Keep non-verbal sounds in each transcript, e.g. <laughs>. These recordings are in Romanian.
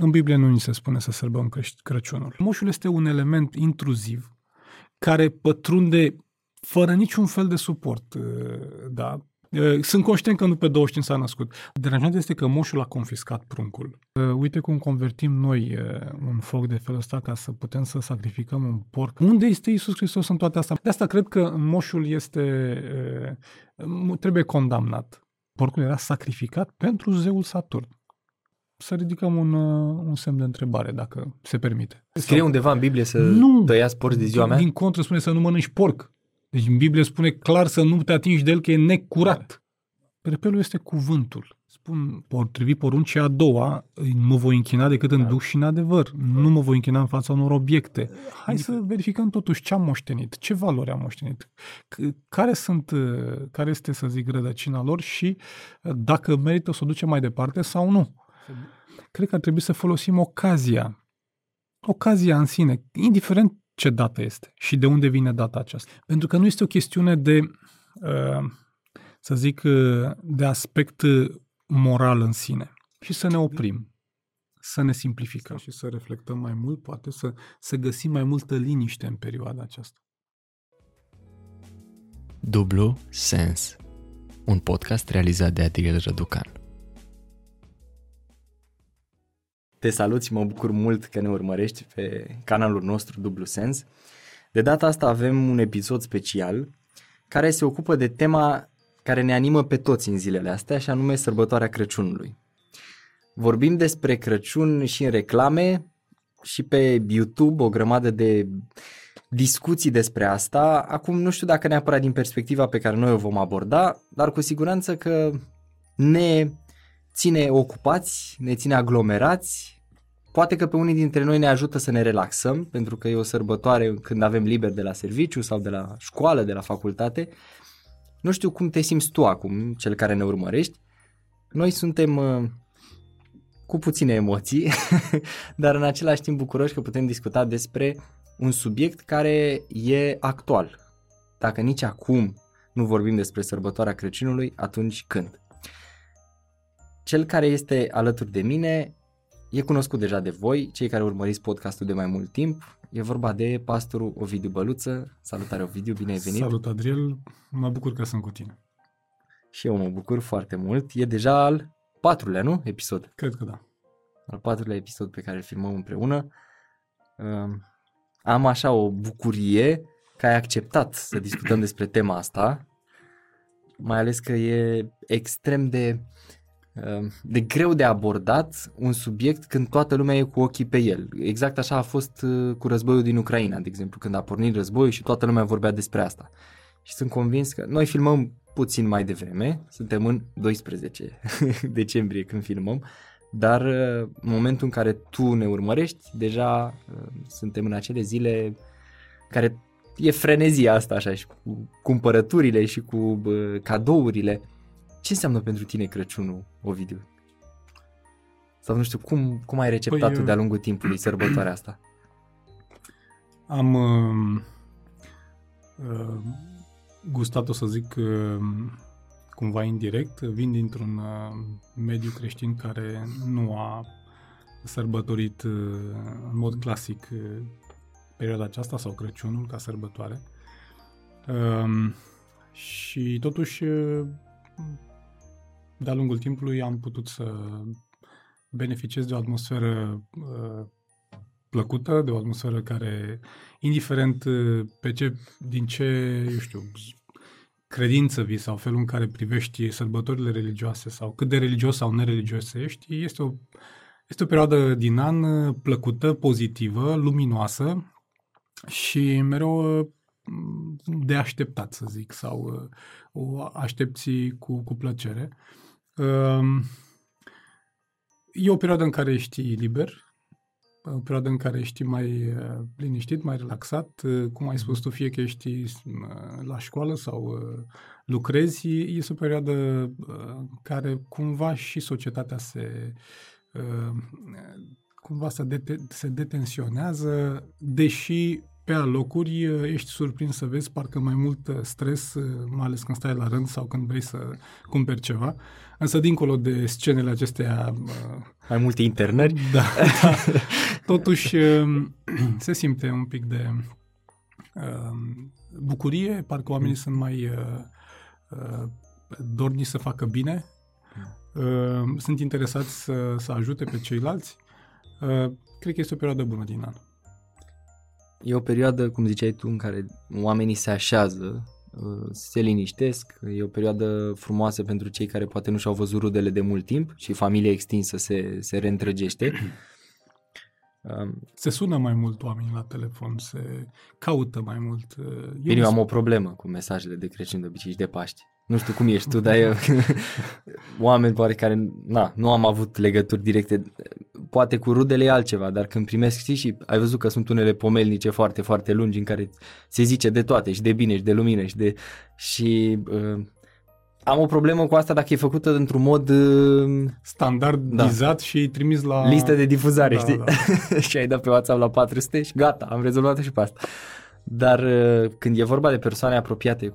În Biblie nu ni se spune să sărbăm Crăciunul. Moșul este un element intruziv care pătrunde fără niciun fel de suport. Uh, da? Uh, sunt conștient că nu pe 25 s-a născut. Deranjant este că moșul a confiscat pruncul. Uh, uite cum convertim noi un foc de felul ăsta ca să putem să sacrificăm un porc. Unde este Isus Hristos în toate astea? De asta cred că moșul este trebuie condamnat. Porcul era sacrificat pentru zeul Saturn să ridicăm un, uh, un semn de întrebare, dacă se permite. Scrie Sau... undeva în Biblie să nu, tăiați porci de ziua mea? Din contră spune să nu mănânci porc. Deci în Biblie spune clar să nu te atingi de el că e necurat. Repelul este cuvântul. Spun, potrivit poruncii a doua, nu voi închina decât în da. duh și în adevăr. Nu mă voi închina în fața unor obiecte. Hai adică... să verificăm totuși ce am moștenit, ce valori am moștenit, care sunt, uh, care este, să zic, rădăcina lor și uh, dacă merită să o ducem mai departe sau nu. Cred că ar trebui să folosim ocazia. Ocazia în sine, indiferent ce dată este și de unde vine data aceasta. Pentru că nu este o chestiune de, uh, să zic, uh, de aspect moral în sine. Și să ne oprim, să ne simplificăm și să reflectăm mai mult, poate să, să găsim mai multă liniște în perioada aceasta. Dublu Sens, un podcast realizat de Adriel Răducan. Te salut și mă bucur mult că ne urmărești pe canalul nostru Dublu Sens. De data asta avem un episod special care se ocupă de tema care ne animă pe toți în zilele astea și anume sărbătoarea Crăciunului. Vorbim despre Crăciun și în reclame și pe YouTube o grămadă de discuții despre asta. Acum nu știu dacă neapărat din perspectiva pe care noi o vom aborda, dar cu siguranță că ne ține ocupați, ne ține aglomerați, poate că pe unii dintre noi ne ajută să ne relaxăm, pentru că e o sărbătoare când avem liber de la serviciu sau de la școală, de la facultate. Nu știu cum te simți tu acum, cel care ne urmărești. Noi suntem uh, cu puține emoții, <laughs> dar în același timp bucuroși că putem discuta despre un subiect care e actual. Dacă nici acum nu vorbim despre sărbătoarea Crăciunului, atunci când? Cel care este alături de mine e cunoscut deja de voi, cei care urmăriți podcastul de mai mult timp. E vorba de pastorul Ovidiu Băluță. Salutare Ovidiu, bine ai venit! Salut Adriel, mă bucur că sunt cu tine. Și eu mă bucur foarte mult. E deja al patrulea, nu? Episod. Cred că da. Al patrulea episod pe care îl filmăm împreună. Am așa o bucurie că ai acceptat să discutăm despre tema asta, mai ales că e extrem de Ehm, de greu de abordat un subiect când toată lumea e cu ochii pe el. Exact așa a fost uh, cu războiul din Ucraina, de exemplu, când a pornit războiul și toată lumea vorbea despre asta. Și sunt convins că noi filmăm puțin mai devreme, suntem în 12 <laughs> decembrie când filmăm, dar uh, în momentul în care tu ne urmărești, deja uh, suntem în acele zile care e frenezia asta așa și cu cumpărăturile și cu cadourile ce înseamnă pentru tine Crăciunul, Ovidiu? Sau nu știu, cum, cum ai receptat păi, de-a lungul timpului sărbătoarea asta? Am uh, uh, gustat, o să zic, uh, cumva indirect. Vin dintr-un uh, mediu creștin care nu a sărbătorit uh, în mod clasic uh, perioada aceasta sau Crăciunul ca sărbătoare. Uh, și totuși uh, de-a lungul timpului am putut să beneficiez de o atmosferă uh, plăcută, de o atmosferă care, indiferent uh, pe ce, din ce, eu știu, credință vii sau felul în care privești sărbătorile religioase sau cât de religios sau nereligios ești, este o, este o perioadă din an uh, plăcută, pozitivă, luminoasă și mereu uh, de așteptat, să zic, sau o aștepți cu, cu plăcere. Ehm, e o perioadă în care ești liber, o perioadă în care ești mai eh, liniștit, mai relaxat. Eh, cum ai spus tu, fie că ești eh, la școală sau lucrezi, este o perioadă în care cumva și societatea se cumva se, dete- se detensionează, deși pe alocuri ești surprins să vezi parcă mai mult stres, mai ales când stai la rând sau când vrei să cumperi ceva. Însă, dincolo de scenele acestea... Mai multe internări? <laughs> Da, da. Totuși, <clears throat> se simte un pic de bucurie, parcă oamenii mm. sunt mai dorni să facă bine, sunt interesați să, să ajute pe ceilalți. Cred că este o perioadă bună din an. E o perioadă, cum ziceai tu, în care oamenii se așează, uh, se liniștesc, e o perioadă frumoasă pentru cei care poate nu și-au văzut rudele de mult timp și familia extinsă se, se reîntrăgește. <clears throat> Um, se sună mai mult oamenii la telefon, se caută mai mult. Uh, eu Bine, eu am o problemă cu mesajele de Crăciun de obicei și de Paști. Nu știu cum ești tu, dar eu, <laughs> <laughs> oameni poate care na, nu am avut legături directe, poate cu rudele e altceva, dar când primesc, știi, și ai văzut că sunt unele pomelnice foarte, foarte lungi în care se zice de toate, și de bine, și de lumină, și de... Și uh, am o problemă cu asta dacă e făcută într-un mod... Uh, Standardizat da. și trimis la... Listă de difuzare, da, știi? Da. <laughs> și ai dat pe WhatsApp la 400 și gata, am rezolvat și pe asta. Dar uh, când e vorba de persoane apropiate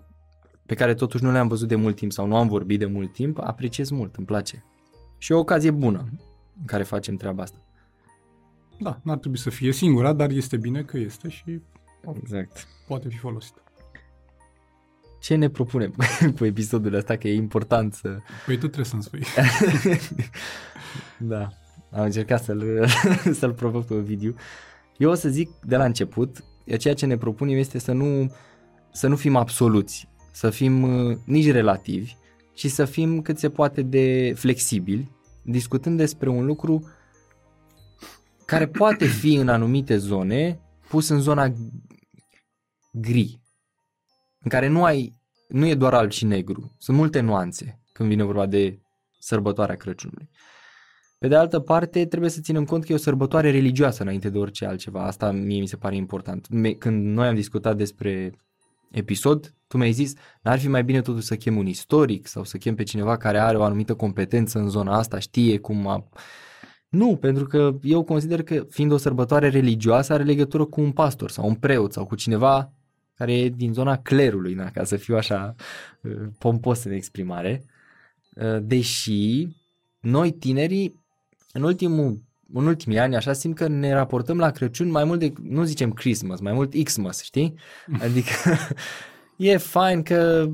pe care totuși nu le-am văzut de mult timp sau nu am vorbit de mult timp, apreciez mult, îmi place. Și o ocazie bună în care facem treaba asta. Da, n-ar trebui să fie singura, dar este bine că este și exact. poate fi folosit. Ce ne propunem <laughs> cu episodul ăsta, că e important să... Păi tu trebuie să-mi spui. <laughs> da, am încercat să-l, <laughs> să-l provoc pe video. Eu o să zic de la început, ceea ce ne propunem este să nu, să nu fim absoluți să fim uh, nici relativi, ci să fim cât se poate de flexibili, discutând despre un lucru care poate fi în anumite zone pus în zona gri, în care nu ai, nu e doar alb și negru, sunt multe nuanțe când vine vorba de sărbătoarea Crăciunului. Pe de altă parte, trebuie să ținem cont că e o sărbătoare religioasă înainte de orice altceva. Asta mie mi se pare important. Când noi am discutat despre episod, tu mi-ai zis, n-ar fi mai bine totuși să chem un istoric sau să chem pe cineva care are o anumită competență în zona asta, știe cum a... Nu, pentru că eu consider că fiind o sărbătoare religioasă are legătură cu un pastor sau un preot sau cu cineva care e din zona clerului, na, ca să fiu așa uh, pompos în exprimare. Uh, deși noi tinerii în ultimul în ultimii ani, așa, simt că ne raportăm la Crăciun mai mult de, nu zicem Christmas, mai mult Xmas, știi? Adică <laughs> e fain că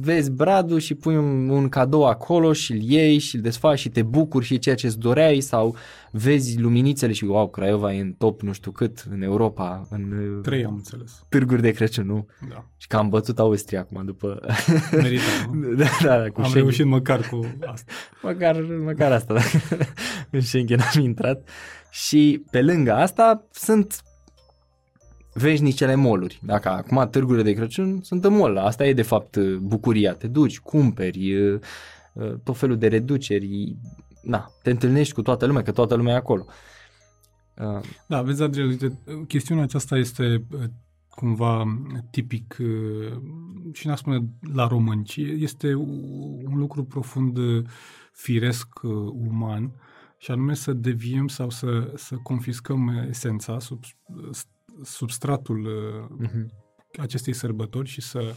vezi bradul și pui un, un cadou acolo și îl iei și îl desfaci și te bucuri și e ceea ce îți doreai sau vezi luminițele și wow, Craiova e în top nu știu cât în Europa. În Trei am înțeles. Târguri de Crăciun, nu? Da. Și că am bătut Austria acum după... Merită, nu? <laughs> da, da, da, cu am Schengen. reușit măcar cu asta. măcar, măcar asta, da. <laughs> în Schengen am intrat. Și pe lângă asta sunt veșnicele moluri. Dacă acum târgurile de Crăciun sunt în mol, asta e de fapt bucuria. Te duci, cumperi, tot felul de reduceri, na, te întâlnești cu toată lumea, că toată lumea e acolo. Da, vezi, Adriel, uite, chestiunea aceasta este cumva tipic și n-aș spune la români, ci este un lucru profund firesc uman și anume să deviem sau să, să confiscăm esența, sub, substratul uh-huh. acestei sărbători și să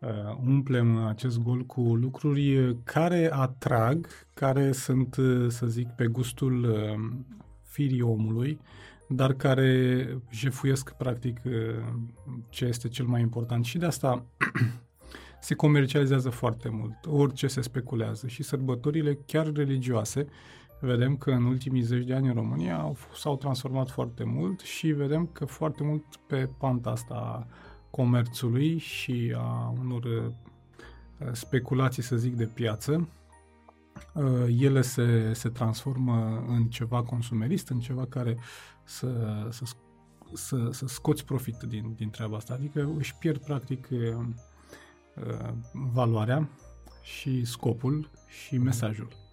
uh, umplem acest gol cu lucruri care atrag, care sunt, uh, să zic, pe gustul uh, firii omului, dar care jefuiesc practic uh, ce este cel mai important. Și de asta <clears throat> se comercializează foarte mult, orice se speculează și sărbătorile chiar religioase vedem că în ultimii zeci de ani în România au, s-au transformat foarte mult și vedem că foarte mult pe panta asta a comerțului și a unor uh, speculații, să zic, de piață, uh, ele se, se transformă în ceva consumerist, în ceva care să, să, să, să scoți profit din, din treaba asta. Adică își pierd practic uh, valoarea și scopul și mesajul.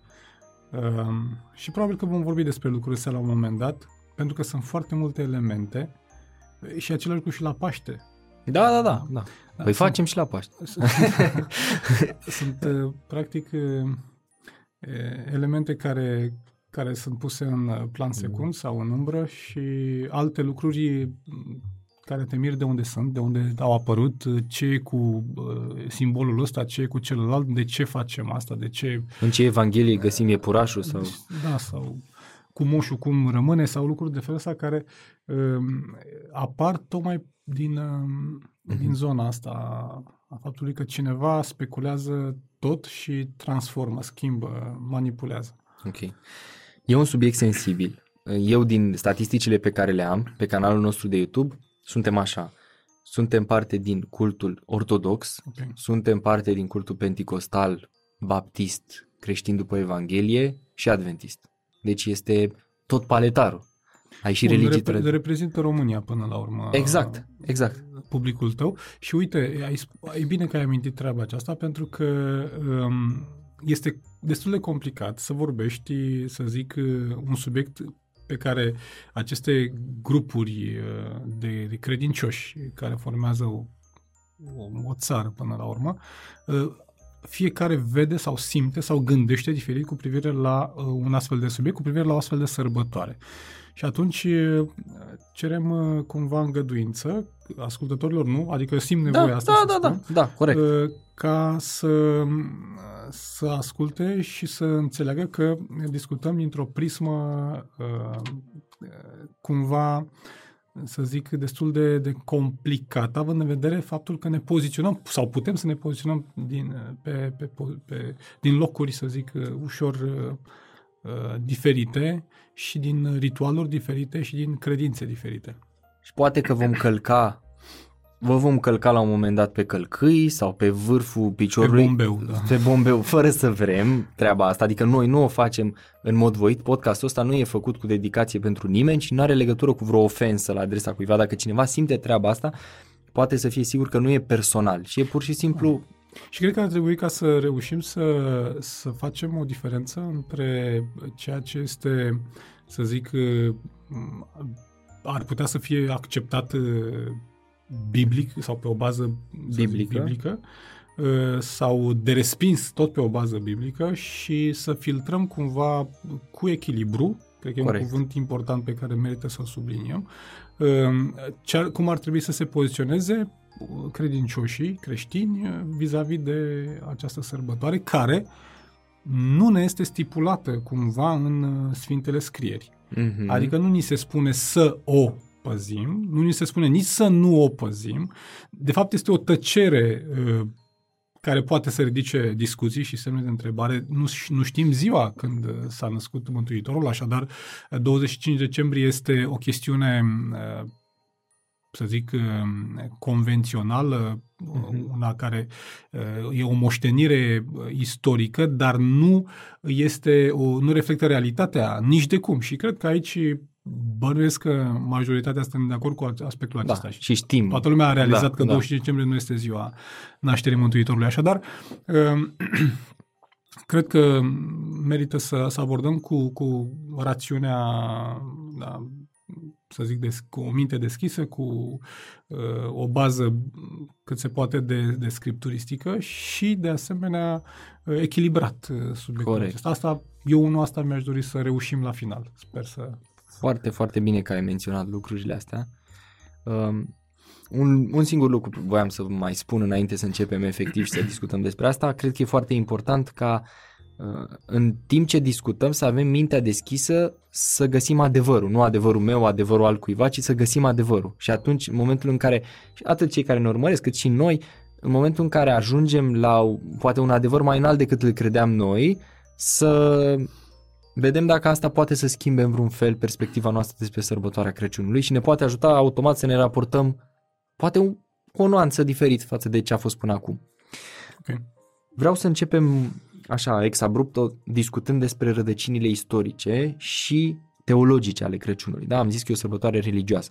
Uh, și probabil că vom vorbi despre lucrurile astea la un moment dat, pentru că sunt foarte multe elemente și același lucru și la Paște. Da, da, da. da. da păi sunt, facem și la Paște. <laughs> sunt, uh, practic, uh, elemente care, care sunt puse în plan secund sau în umbră și alte lucruri care te miri de unde sunt, de unde au apărut, ce e cu uh, simbolul ăsta, ce e cu celălalt, de ce facem asta, de ce... În ce evanghelie găsim iepurașul sau... Da, sau cu moșul cum rămâne sau lucruri de felul ăsta care uh, apar tocmai din, uh, uh-huh. din zona asta a faptului că cineva speculează tot și transformă, schimbă, manipulează. Ok. E un subiect sensibil. Eu, din statisticile pe care le am pe canalul nostru de YouTube, suntem așa. Suntem parte din cultul ortodox, okay. suntem parte din cultul penticostal, baptist, creștin după Evanghelie și adventist. Deci este tot paletarul. Ai și Bun, religii... Repre- reprezintă România până la urmă. Exact, exact. Publicul tău. Și uite, ai, e bine că ai amintit treaba aceasta pentru că um, este destul de complicat să vorbești, să zic, uh, un subiect pe care aceste grupuri uh, de, de credincioși care formează o, o, o țară până la urmă, uh, fiecare vede sau simte sau gândește diferit cu privire la un astfel de subiect, cu privire la o astfel de sărbătoare. Și atunci cerem cumva îngăduință ascultătorilor, nu? Adică simt nevoia da, asta da, da, da, da, corect. Ca să, să asculte și să înțeleagă că discutăm dintr-o prismă cumva să zic, destul de, de complicat, având în vedere faptul că ne poziționăm, sau putem să ne poziționăm din, pe, pe, pe, din locuri, să zic, ușor uh, diferite și din ritualuri diferite și din credințe diferite. Și poate că vom călca vă vom călca la un moment dat pe călcâi sau pe vârful piciorului. Pe bombeu, da. Pe bombeu, fără să vrem treaba asta. Adică noi nu o facem în mod voit. Podcastul ăsta nu e făcut cu dedicație pentru nimeni și nu are legătură cu vreo ofensă la adresa cuiva. Dacă cineva simte treaba asta, poate să fie sigur că nu e personal și e pur și simplu și cred că ar trebui ca să reușim să, să facem o diferență între ceea ce este, să zic, ar putea să fie acceptat biblic sau pe o bază biblică, biblică uh, sau de respins tot pe o bază biblică și să filtrăm cumva cu echilibru, cred că e Corect. un cuvânt important pe care merită să-l subliniem, uh, cum ar trebui să se poziționeze credincioșii creștini uh, vis-a-vis de această sărbătoare care nu ne este stipulată cumva în Sfintele Scrieri. Mm-hmm. Adică nu ni se spune să o păzim, nu ni se spune nici să nu o păzim. De fapt, este o tăcere uh, care poate să ridice discuții și semne de întrebare. Nu, nu știm ziua când uh, s-a născut Mântuitorul, așadar 25 decembrie este o chestiune uh, să zic, convențională, uh-huh. una care e o moștenire istorică, dar nu este o, nu reflectă realitatea nici de cum. Și cred că aici Bănuiesc că majoritatea suntem de acord cu aspectul da, acesta. și știm. Toată lumea a realizat da, că 25 da. decembrie nu este ziua nașterii Mântuitorului. Așadar, um, <clears throat> cred că merită să, să abordăm cu, cu rațiunea, da, să zic, des, cu o minte deschisă, cu uh, o bază cât se poate de, de scripturistică și, de asemenea, echilibrat uh, subiectul Corect. acesta. Asta, eu unul asta mi-aș dori să reușim la final. Sper să foarte, foarte bine că ai menționat lucrurile astea. Um, un, un singur lucru voiam să mai spun înainte să începem efectiv și să discutăm despre asta. Cred că e foarte important ca uh, în timp ce discutăm să avem mintea deschisă să găsim adevărul, nu adevărul meu, adevărul altcuiva, ci să găsim adevărul. Și atunci, în momentul în care, atât cei care ne urmăresc, cât și noi, în momentul în care ajungem la poate un adevăr mai înalt decât îl credeam noi, să Vedem dacă asta poate să schimbe în vreun fel perspectiva noastră despre sărbătoarea Crăciunului și ne poate ajuta automat să ne raportăm poate un, cu o nuanță diferit față de ce a fost până acum. Okay. Vreau să începem așa, ex abrupto, discutând despre rădăcinile istorice și teologice ale Crăciunului. Da, am zis că e o sărbătoare religioasă.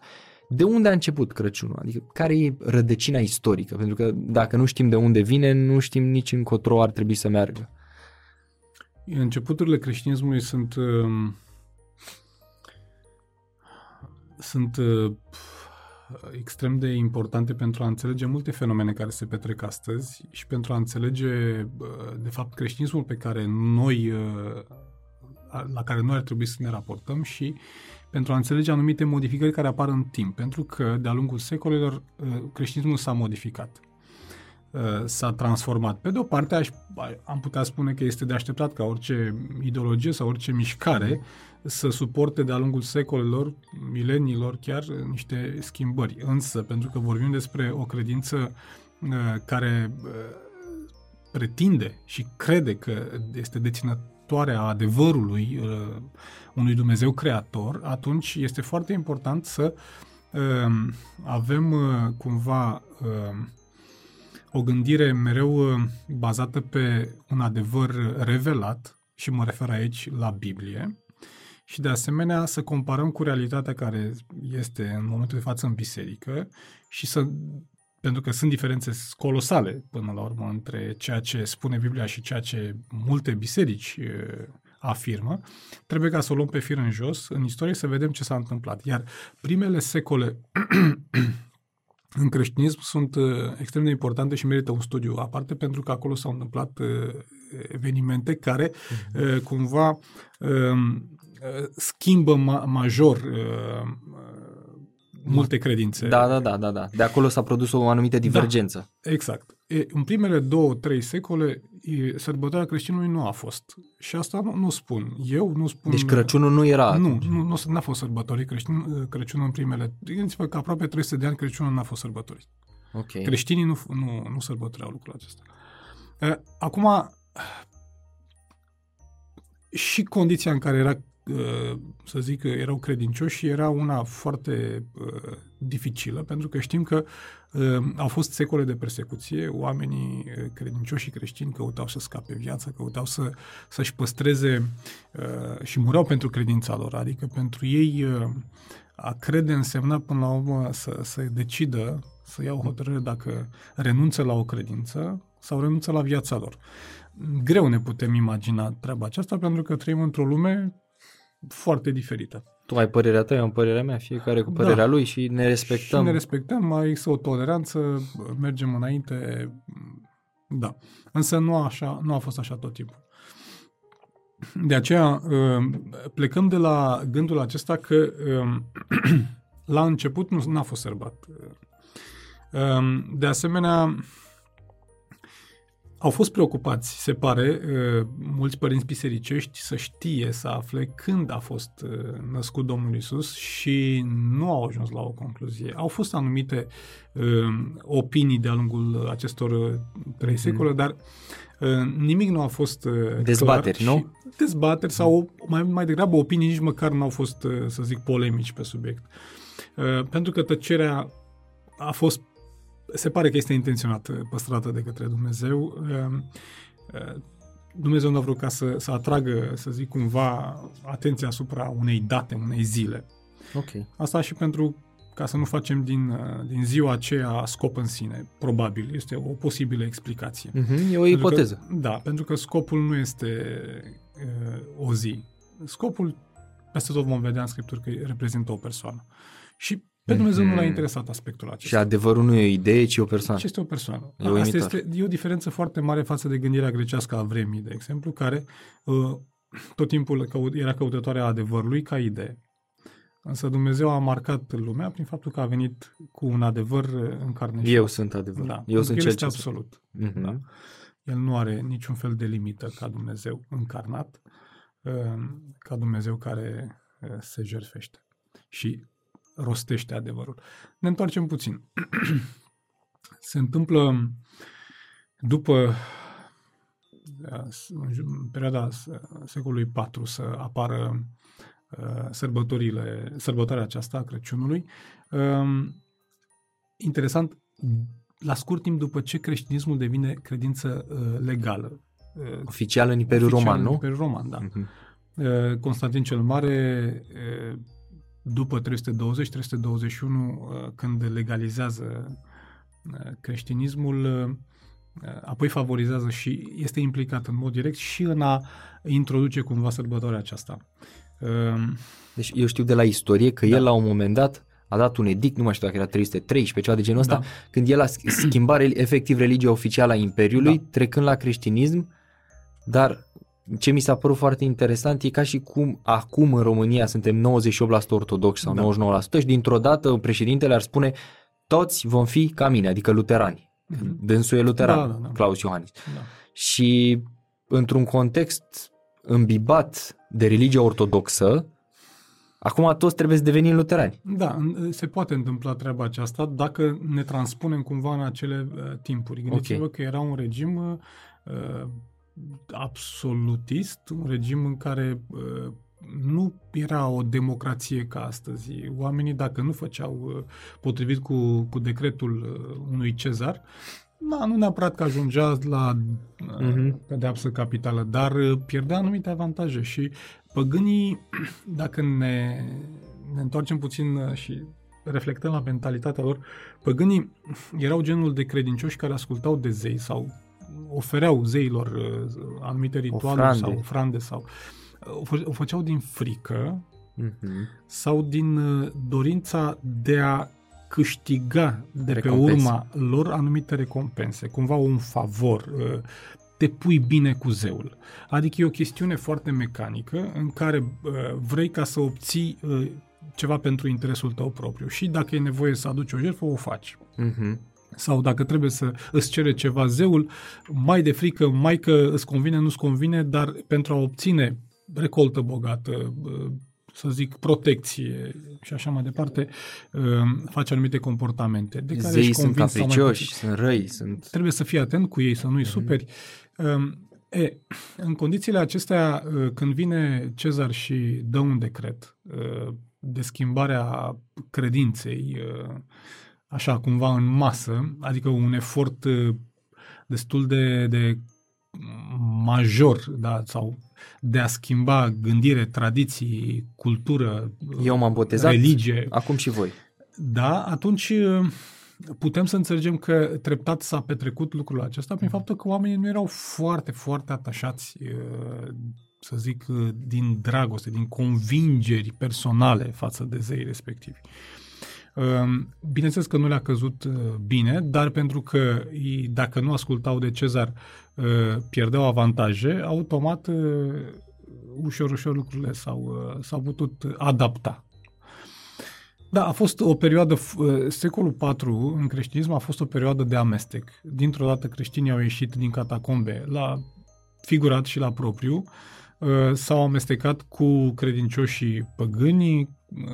De unde a început Crăciunul? Adică care e rădăcina istorică? Pentru că dacă nu știm de unde vine, nu știm nici încotro ar trebui să meargă. Începuturile creștinismului sunt uh, sunt uh, extrem de importante pentru a înțelege multe fenomene care se petrec astăzi și pentru a înțelege, uh, de fapt, creștinismul pe care noi uh, la care noi ar trebui să ne raportăm și pentru a înțelege anumite modificări care apar în timp, pentru că de-a lungul secolelor creștinismul s-a modificat s-a transformat. Pe de o parte, aș, am putea spune că este de așteptat ca orice ideologie sau orice mișcare să suporte de-a lungul secolelor, mileniilor chiar, niște schimbări. Însă, pentru că vorbim despre o credință care pretinde și crede că este deținătoare a adevărului unui Dumnezeu creator, atunci este foarte important să avem cumva o gândire mereu uh, bazată pe un adevăr revelat, și mă refer aici la Biblie, și de asemenea să comparăm cu realitatea care este în momentul de față în biserică și să pentru că sunt diferențe colosale până la urmă între ceea ce spune Biblia și ceea ce multe biserici uh, afirmă, trebuie ca să o luăm pe fir în jos în istorie să vedem ce s-a întâmplat. Iar primele secole <clears throat> în creștinism sunt uh, extrem de importante și merită un studiu aparte pentru că acolo s-au întâmplat uh, evenimente care uh, cumva um, schimbă ma- major multe credințe. Da, da, da, da, da. De acolo s-a produs o anumită da, divergență. Da, exact. E, în primele două, trei secole, e, sărbătoarea creștinului nu a fost. Și asta nu, nu spun. Eu nu spun... Deci Crăciunul nu era Nu, nu, nu n-a fost sărbătorit Crăciun, Crăciunul în primele... Gândiți-vă că aproape 300 de ani Crăciunul n-a fost sărbătorit. Okay. Creștinii nu, nu, nu sărbătoreau lucrul acesta. Acum, și condiția în care era Uh, să zic, erau credincioși era una foarte uh, dificilă, pentru că știm că uh, au fost secole de persecuție, oamenii uh, credincioși și creștini căutau să scape viața, căutau să, să-și păstreze uh, și mureau pentru credința lor, adică pentru ei uh, a crede însemna până la urmă să, să decidă, să ia o hotărâre dacă renunță la o credință sau renunță la viața lor. Greu ne putem imagina treaba aceasta pentru că trăim într-o lume foarte diferită. Tu ai părerea ta, eu am părerea mea, fiecare cu părerea da. lui și ne respectăm. Și ne respectăm, mai există o toleranță, mergem înainte, da. Însă nu, așa, nu a fost așa tot timpul. De aceea uh, plecăm de la gândul acesta că um, <clears throat> la început nu a fost sărbat. Um, de asemenea, au fost preocupați, se pare, uh, mulți părinți bisericești să știe, să afle când a fost uh, născut Domnul Isus și nu au ajuns la o concluzie. Au fost anumite uh, opinii de-a lungul acestor trei mhm. secole, dar nimic nu a fost Dezbateri, clar nu? Dezbateri sau mai, mai degrabă opinii nici măcar nu au fost, să zic, polemici pe subiect. Pentru că tăcerea a fost se pare că este intenționat uh, păstrată de către Dumnezeu. Um, uh, Dumnezeu nu a vrut ca să, să atragă, să zic cumva, atenția asupra unei date, unei zile. Ok. Asta și pentru ca să nu facem din, uh, din ziua aceea scop în sine. Probabil, este o posibilă explicație. Uh-huh, e o ipoteză. Că, da, pentru că scopul nu este uh, o zi. Scopul, peste tot vom vedea în Scripturi că reprezintă o persoană. Și pe Dumnezeu mm-hmm. nu l-a mhm. interesat aspectul acesta. Și adevărul nu e o idee, ci o persoană. Ce este o persoană. E, Asta este, e o diferență foarte mare față de gândirea grecească a vremii, de exemplu, care uh, tot timpul căut, era căutătoarea adevărului ca idee. Însă Dumnezeu a marcat lumea prin faptul că a venit cu un adevăr în carne Eu sunt adevăr. Da, Eu sunt el cel este absolut. Mm-hmm. Da? El nu are niciun fel de limită ca Dumnezeu încarnat, uh, ca Dumnezeu care uh, se jertfește. Și rostește adevărul. Ne întoarcem puțin. <clears throat> Se întâmplă după în perioada secolului IV să apară uh, sărbătorile, sărbătoarea aceasta a Crăciunului. Um, interesant, la scurt timp după ce creștinismul devine credință uh, legală. Uh, oficial în Imperiul Roman, nu? În Imperiul Roman, da. Uh-huh. Constantin cel Mare după 320-321, uh, când legalizează uh, creștinismul, uh, apoi favorizează și este implicat în mod direct și în a introduce cumva sărbătoarea aceasta. Um, deci eu știu de la istorie că da. el la un moment dat a dat un edict, nu mai știu dacă era 313, ceva de genul ăsta, da. când el a schimbat efectiv religia oficială a Imperiului, da. trecând la creștinism, dar ce mi s-a părut foarte interesant e ca și cum acum în România suntem 98% ortodoxi sau Da. 99% și dintr-o dată președintele ar spune toți vom fi ca mine, adică luterani. Mhm. Dânsul e luteran, Da, da, da. Claus Iohannis. Da. Și într-un context îmbibat de religie ortodoxă, acum toți trebuie să devenim luterani. Da, în- se poate întâmpla treaba aceasta dacă ne transpunem cumva în acele uh, timpuri. Gândiți-vă Ok. că era un regim uh, uh, absolutist, un regim în care uh, nu era o democrație ca astăzi. Oamenii, dacă nu făceau uh, potrivit cu, cu decretul uh, unui cezar, da, nu neapărat că ajungea la uh, Mhm. pedeapsă capitală, dar uh, pierdea anumite avantaje și păgânii, <clears throat> dacă ne, ne întoarcem puțin uh, și reflectăm la mentalitatea lor, păgânii erau genul de credincioși care ascultau de zei sau ofereau zeilor uh, anumite ritualuri Ofrande. sau ofrande sau uh, o fă- o făceau din frică Mhm. sau din uh, dorința de a câștiga de pe Recompense. urma lor anumite recompense, cumva un favor, uh, te pui bine cu zeul. Adică e o chestiune foarte mecanică în care uh, vrei ca să obții uh, ceva pentru interesul tău propriu și dacă e nevoie să aduci o jertfă, o faci. Mhm. Sau dacă trebuie să îți cere ceva zeul, mai de frică, mai că îți convine, nu-ți convine, dar pentru a obține recoltă bogată, uh, să zic, protecție și așa mai departe, uh, faci anumite comportamente. De care Zeii ești sunt convins sau mai capricioși, puțin. sunt răi, sunt... Trebuie să fii atent cu ei, să nu-i Mhm. superi. Um, E, în condițiile acestea, uh, când vine Cezar și dă un decret uh, de schimbarea credinței, uh, așa cumva în masă, adică un efort uh, destul de, de major, da, sau de a schimba gândire, tradiții, cultură, Eu m-am botezat, religie, acum și voi. da, atunci uh, putem să înțelegem că treptat s-a petrecut lucrul acesta prin faptul că oamenii nu erau foarte, foarte atașați, uh, să zic, uh, din dragoste, din convingeri personale față de zeii respectivi. Um, Bineînțeles că nu le-a căzut uh, bine, dar pentru că ei, dacă nu ascultau de Cezar, uh, pierdeau avantaje, automat, uh, ușor, ușor lucrurile s-au, uh, s-au putut adapta. Da, a fost o perioadă, f- uh, secolul IV în creștinism a fost o perioadă de amestec. Dintr-o dată creștinii au ieșit din catacombe la figurat și la propriu, uh, s-au amestecat cu credincioșii păgâni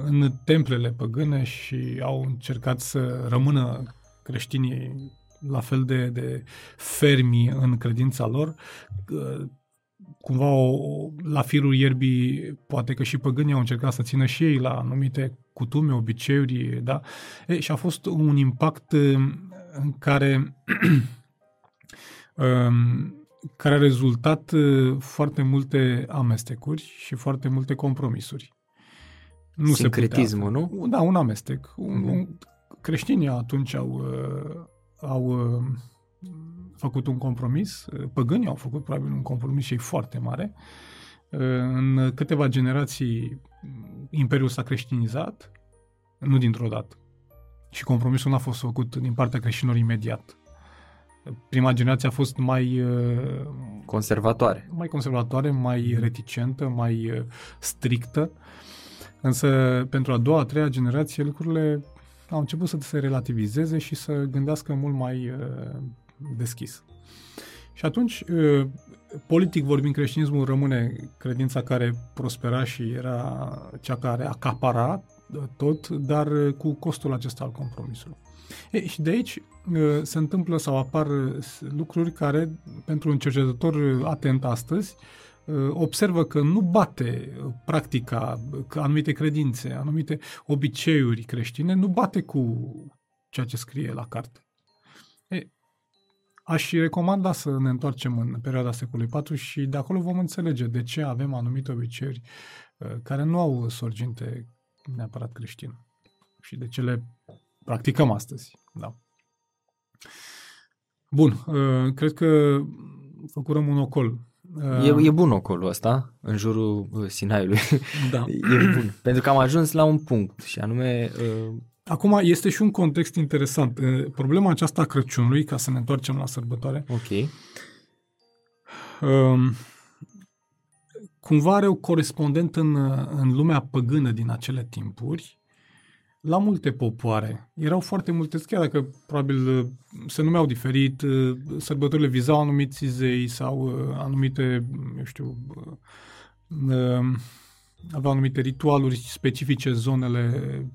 în templele păgâne și au încercat să rămână creștinii la fel de, de fermi în credința lor. Uh, Cumva o, o- la firul ierbii, poate că și păgânii au încercat să țină și ei la anumite cutume, obiceiuri, da? E, și a fost un impact uh, în care <clears throat> um, care a rezultat uh, foarte multe amestecuri și foarte multe compromisuri. Nu se putea Sincretismul, altfel. nu? Da, un amestec. Un, Mhm. un, creștinii atunci au, uh, au uh, făcut un compromis, uh, păgânii au făcut probabil un compromis și ei foarte mare. Uh, În câteva generații mm, Imperiul s-a creștinizat, nu dintr-o dată. Și compromisul n-a fost făcut din partea creștinilor imediat. Prima generație a fost mai uh, Conservatoare. mai conservatoare, mai reticentă, mai uh, strictă. Însă pentru a doua, a treia generație lucrurile au început să se relativizeze și să gândească mult mai uh, deschis. Și atunci, uh, politic vorbind, creștinismul rămâne credința care prospera și era cea care acapara uh, tot, dar uh, cu costul acesta al compromisului. E, și de aici uh, se întâmplă sau apar uh, lucruri care, pentru un cercetător uh, atent astăzi, uh, observă că nu bate uh, practica, uh, că anumite credințe, anumite obiceiuri creștine, nu bate cu ceea ce scrie la carte. E, aș recomanda să ne întoarcem în perioada secolului IV și de acolo vom înțelege de ce avem anumite obiceiuri uh, care nu au sorginte neapărat creștină și de ce le practicăm astăzi. Da. Bun, uh, cred că făcurăm un ocol. Uh, E, e bun ocolul ăsta, în jurul uh, Sinaiului. <laughs> Da. e bun. Pentru că am ajuns la un punct și anume... Uh, Acum este și un context interesant. Uh, Problema aceasta a Crăciunului, ca să ne întoarcem la sărbătoare, ok. Um, cumva are o corespondentă în, în lumea păgână din acele timpuri, la multe popoare. Erau foarte multe, chiar dacă probabil se numeau diferit, sărbătorile vizau anumiți zei sau anumite, eu știu, aveau anumite ritualuri specifice zonele,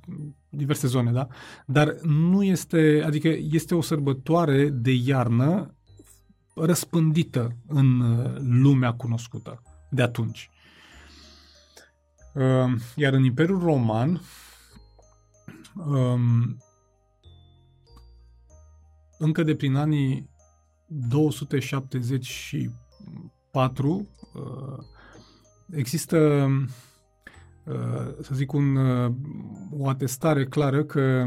diverse zone, da? Dar nu este, adică este o sărbătoare de iarnă răspândită în uh, lumea cunoscută de atunci. Uh, iar în Imperiul Roman, um, încă de prin anii 274, uh, există Uh, să zic, un, uh, o atestare clară că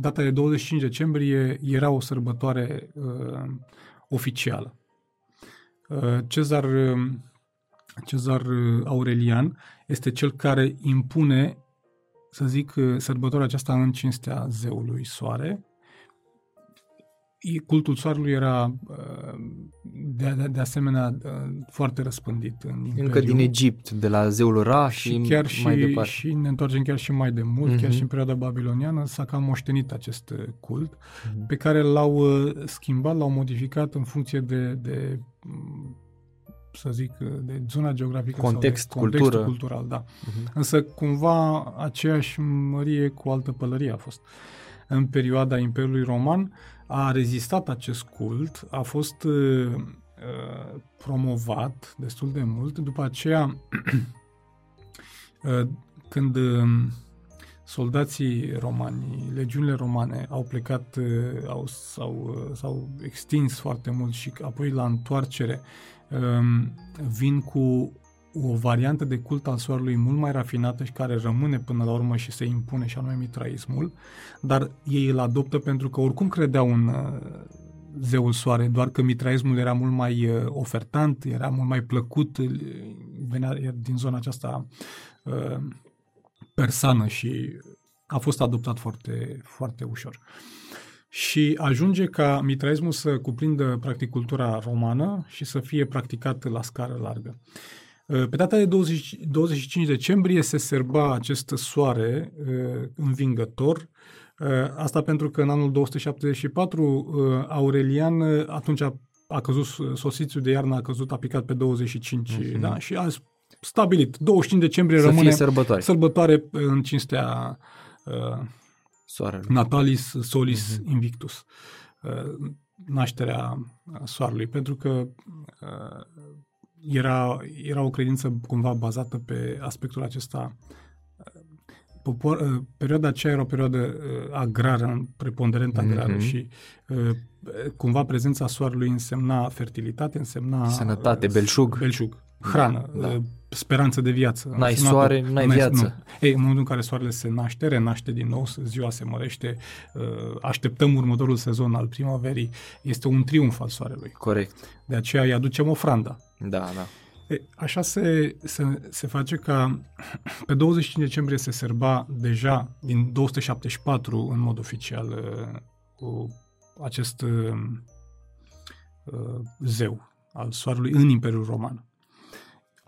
data de 25 decembrie era o sărbătoare uh, oficială. Uh, Cezar, Cezar Aurelian este cel care impune, să zic, sărbătoarea aceasta în cinstea zeului Soare cultul soarelui era uh, de, de, de asemenea uh, foarte răspândit în Imperiu. Încă din Egipt, de la zeul Ra și, și chiar mai și, departe. Și ne întoarcem chiar și mai de mult, uh-huh. chiar și în perioada babiloniană s-a cam moștenit acest uh, cult, uh-huh. pe care l-au schimbat, l-au modificat în funcție de, de mm, să zic, de zona geografică Context, sau de contextul cultură. cultural, da. Uh-huh. Însă cumva aceeași mărie cu altă pălărie a fost. În perioada Imperiului Roman, a rezistat acest cult, a fost uh, uh, promovat destul de mult. După aceea, <clears throat> uh, când uh, soldații romani, legiunile romane au plecat, uh, au, s-au, uh, s-au extins foarte mult și apoi la întoarcere um, vin cu o variantă de cult al soarelui mult mai rafinată și care rămâne până la urmă și se impune și anume mitraismul, dar ei îl adoptă pentru că oricum credeau în uh, zeul soare, doar că mitraismul era mult mai uh, ofertant, era mult mai plăcut, uh, venea din zona aceasta persană și a fost adoptat foarte, foarte ușor. Și ajunge ca mitraismul să cuprindă practic cultura romană și să fie practicat la scară largă. Pe data de 20, 25 decembrie se serba acest soare uh, învingător. Uh, asta pentru că în anul 274 uh, Aurelian atunci a, a căzut sosițiul de iarnă, a căzut, a picat pe 25, uh-huh. Mhm. da? Și a stabilit 25 decembrie să rămâne sărbătoare. sărbătoare în cinstea uh, Soarele. Natalis Solis uh-huh. Invictus. Uh, nașterea soarelui, pentru că uh, era, era o credință cumva bazată pe aspectul acesta. Popor, uh, perioada aceea era o perioadă uh, agrară, preponderent agrară mm-hmm. și uh, cumva prezența soarelui însemna fertilitate, însemna... Sănătate, belșug. Belșug, hrană, da, da. speranță de viață. N-ai soare, n-ai, n-ai viață. Nu. Ei, în momentul în care soarele se naște, renaște din nou, ziua se mărește, așteptăm următorul sezon al primăverii, este un triumf al soarelui. Corect. De aceea îi aducem ofranda. Da, da. E, așa se, se, se face ca pe 25 decembrie se serba deja din 274 în mod oficial uh, cu acest uh, uh, zeu al soarelui în Imperiul Roman.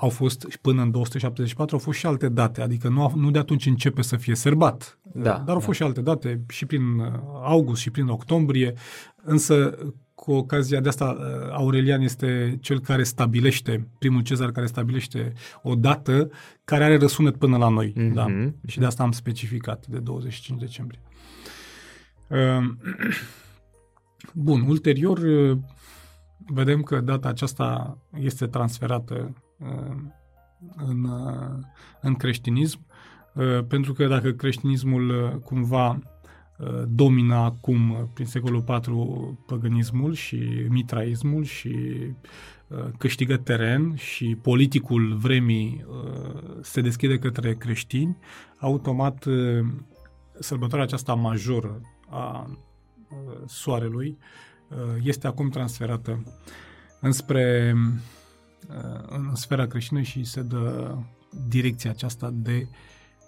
Au fost până în 274 au fost și alte date, adică nu, nu de atunci începe să fie sărbat, da, dar au da. fost și alte date și prin august și prin octombrie, însă cu ocazia de asta, uh, Aurelian este cel care stabilește, primul cezar care stabilește o dată care are răsunet până la noi. Mm-hmm. Da? Și de asta am specificat de 25 decembrie. Uh, <clears throat> bun, ulterior uh, vedem că data aceasta este transferată în, în creștinism, pentru că dacă creștinismul cumva Uh, domină acum, uh, prin secolul IV, păgânismul și mitraismul și uh, câștigă teren și politicul vremii se deschide către creștini, automat sărbătoarea aceasta majoră a soarelui este acum transferată înspre în sfera creștină și se dă direcția aceasta de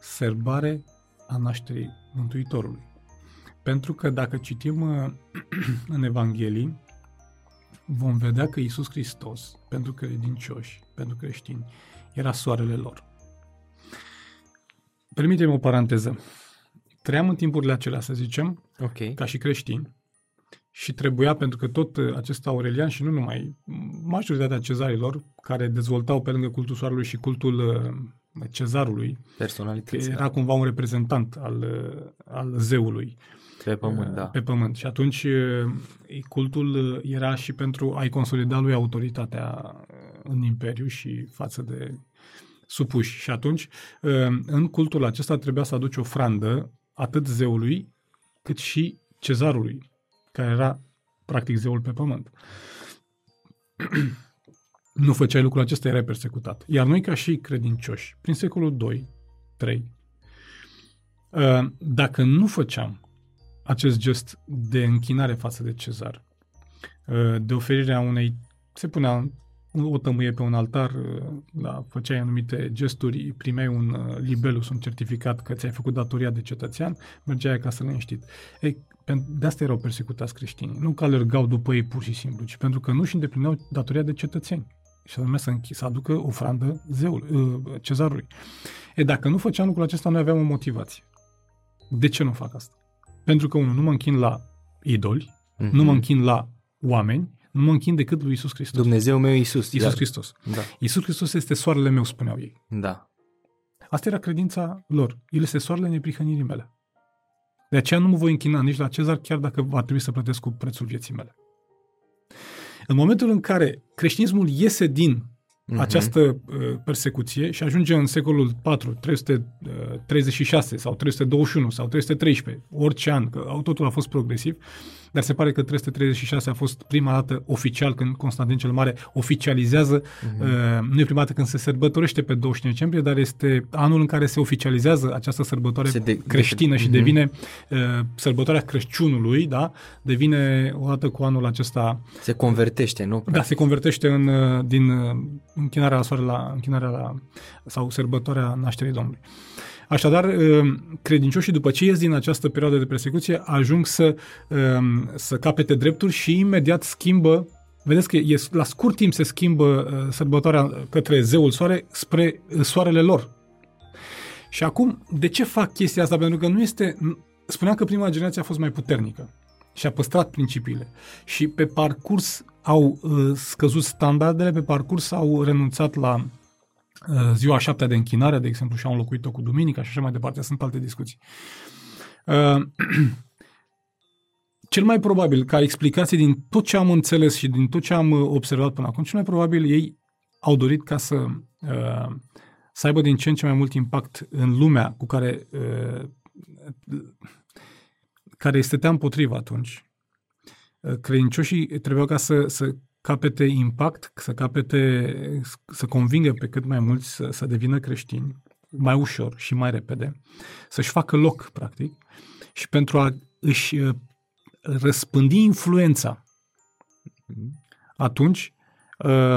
sărbare a nașterii Mântuitorului. Pentru că dacă citim uh, <clears throat> în Evanghelii, vom vedea că Isus Hristos, pentru credincioși, pentru creștini, era soarele lor. Permite-mi o paranteză. Trăiam în timpurile acelea, să zicem, Ok. ca și creștini, și trebuia, pentru că tot uh, acest Aurelian și nu numai, majoritatea cezarilor care dezvoltau pe lângă cultul soarelui și cultul uh, cezarului, că Personalități era cumva un reprezentant al, uh, al zeului pe pământ, uh, da. pe pământ. Și atunci uh, cultul uh, era și pentru a-i consolida lui autoritatea uh, în imperiu și față de supuși. Și atunci, uh, în cultul acesta trebuia să aduci ofrandă atât zeului cât și cezarului, care era practic zeul pe pământ. <clears throat> nu făceai lucrul acesta, erai persecutat. Iar noi, ca și credincioși, prin secolul 2, 3, uh, dacă nu făceam acest gest de închinare față de cezar, uh, de oferirea unei, se punea o tămâie pe un altar, uh, da, făceai anumite gesturi, primeai un uh, libelus, un certificat că ți-ai făcut datoria de cetățean, mergeai acasă liniștit. Ei, pen- de asta erau persecutați creștinii. Nu că alergau după ei pur și simplu, ci pentru că nu și îndeplineau datoria de cetățeni. Și anume să, închi- să aducă ofrandă zeul, uh, cezarului. E, dacă nu făceam lucrul acesta, noi aveam o motivație. De ce nu fac asta? Pentru că, unul, nu mă închin la idoli, Mhm. nu mă închin la oameni, nu mă închin decât lui Isus Hristos. Dumnezeu meu Iisus. Isus iar- Hristos. Da. Isus Hristos este soarele meu, spuneau ei. Da. Asta era credința lor. El este soarele neprihănirii mele. De aceea nu mă voi închina nici la Cezar, chiar dacă va trebui să plătesc cu prețul vieții mele. În momentul în care creștinismul iese din Mhm. această uh, persecuție și ajunge în secolul 4, 336 sau 321 sau 313, orice an, că au- totul a fost progresiv, dar se pare că 336 a fost prima dată oficial când Constantin cel Mare oficializează, uh, nu e prima dată când se sărbătorește pe 25 decembrie, dar este anul în care se oficializează această sărbătoare Se de- creștină și Mhm. devine uh, sărbătoarea Crăciunului, da? devine odată cu anul acesta Se convertește, nu? da, se convertește în, uh, din uh, închinarea la soare la închinarea la, sau sărbătoarea nașterii Domnului. Așadar, uh, credincioșii, după ce ies din această perioadă de persecuție, ajung să, um, să capete drepturi și imediat schimbă Vedeți că e, la scurt timp se schimbă uh, sărbătoarea către zeul soare spre uh, soarele lor. Și acum, de ce fac chestia asta? Pentru că nu este... Spuneam că prima generație a fost mai puternică și a păstrat principiile. Și pe parcurs au uh, scăzut standardele, pe parcurs au renunțat la uh, ziua șaptea de închinare, de exemplu, și au înlocuit-o cu duminica și așa mai departe. Sunt alte discuții. Uh, <clears throat> cel mai probabil, ca explicație din tot ce am înțeles și din tot ce am uh, observat până acum, cel mai probabil ei au dorit ca să, uh, să aibă din ce în ce mai mult impact în lumea cu care, uh, care îi stătea împotriva atunci. Uh, credincioșii trebuiau ca să, să capete impact, să capete, să convingă pe cât mai mulți să, să devină creștini mai ușor și mai repede, să-și facă loc, practic, și pentru a își uh, răspândi influența, atunci uh,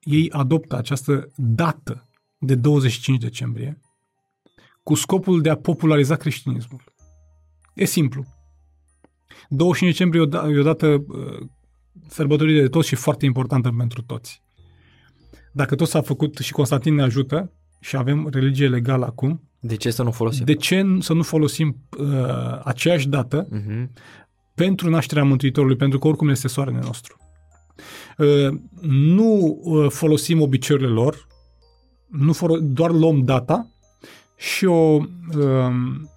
ei adoptă această dată de 25 decembrie cu scopul de a populariza creștinismul. E simplu. 25 decembrie e o, da- e o dată uh, sărbătorită de toți și foarte importantă pentru toți. Dacă tot s-a făcut și Constantin ne ajută și avem religie legală acum, De ce să nu folosim? de ce n- să nu folosim uh, aceeași dată Mhm. pentru nașterea Mântuitorului, pentru că oricum este soarele nostru. Uh, Nu uh, folosim obiceiurile lor, nu folo- doar luăm data și o um,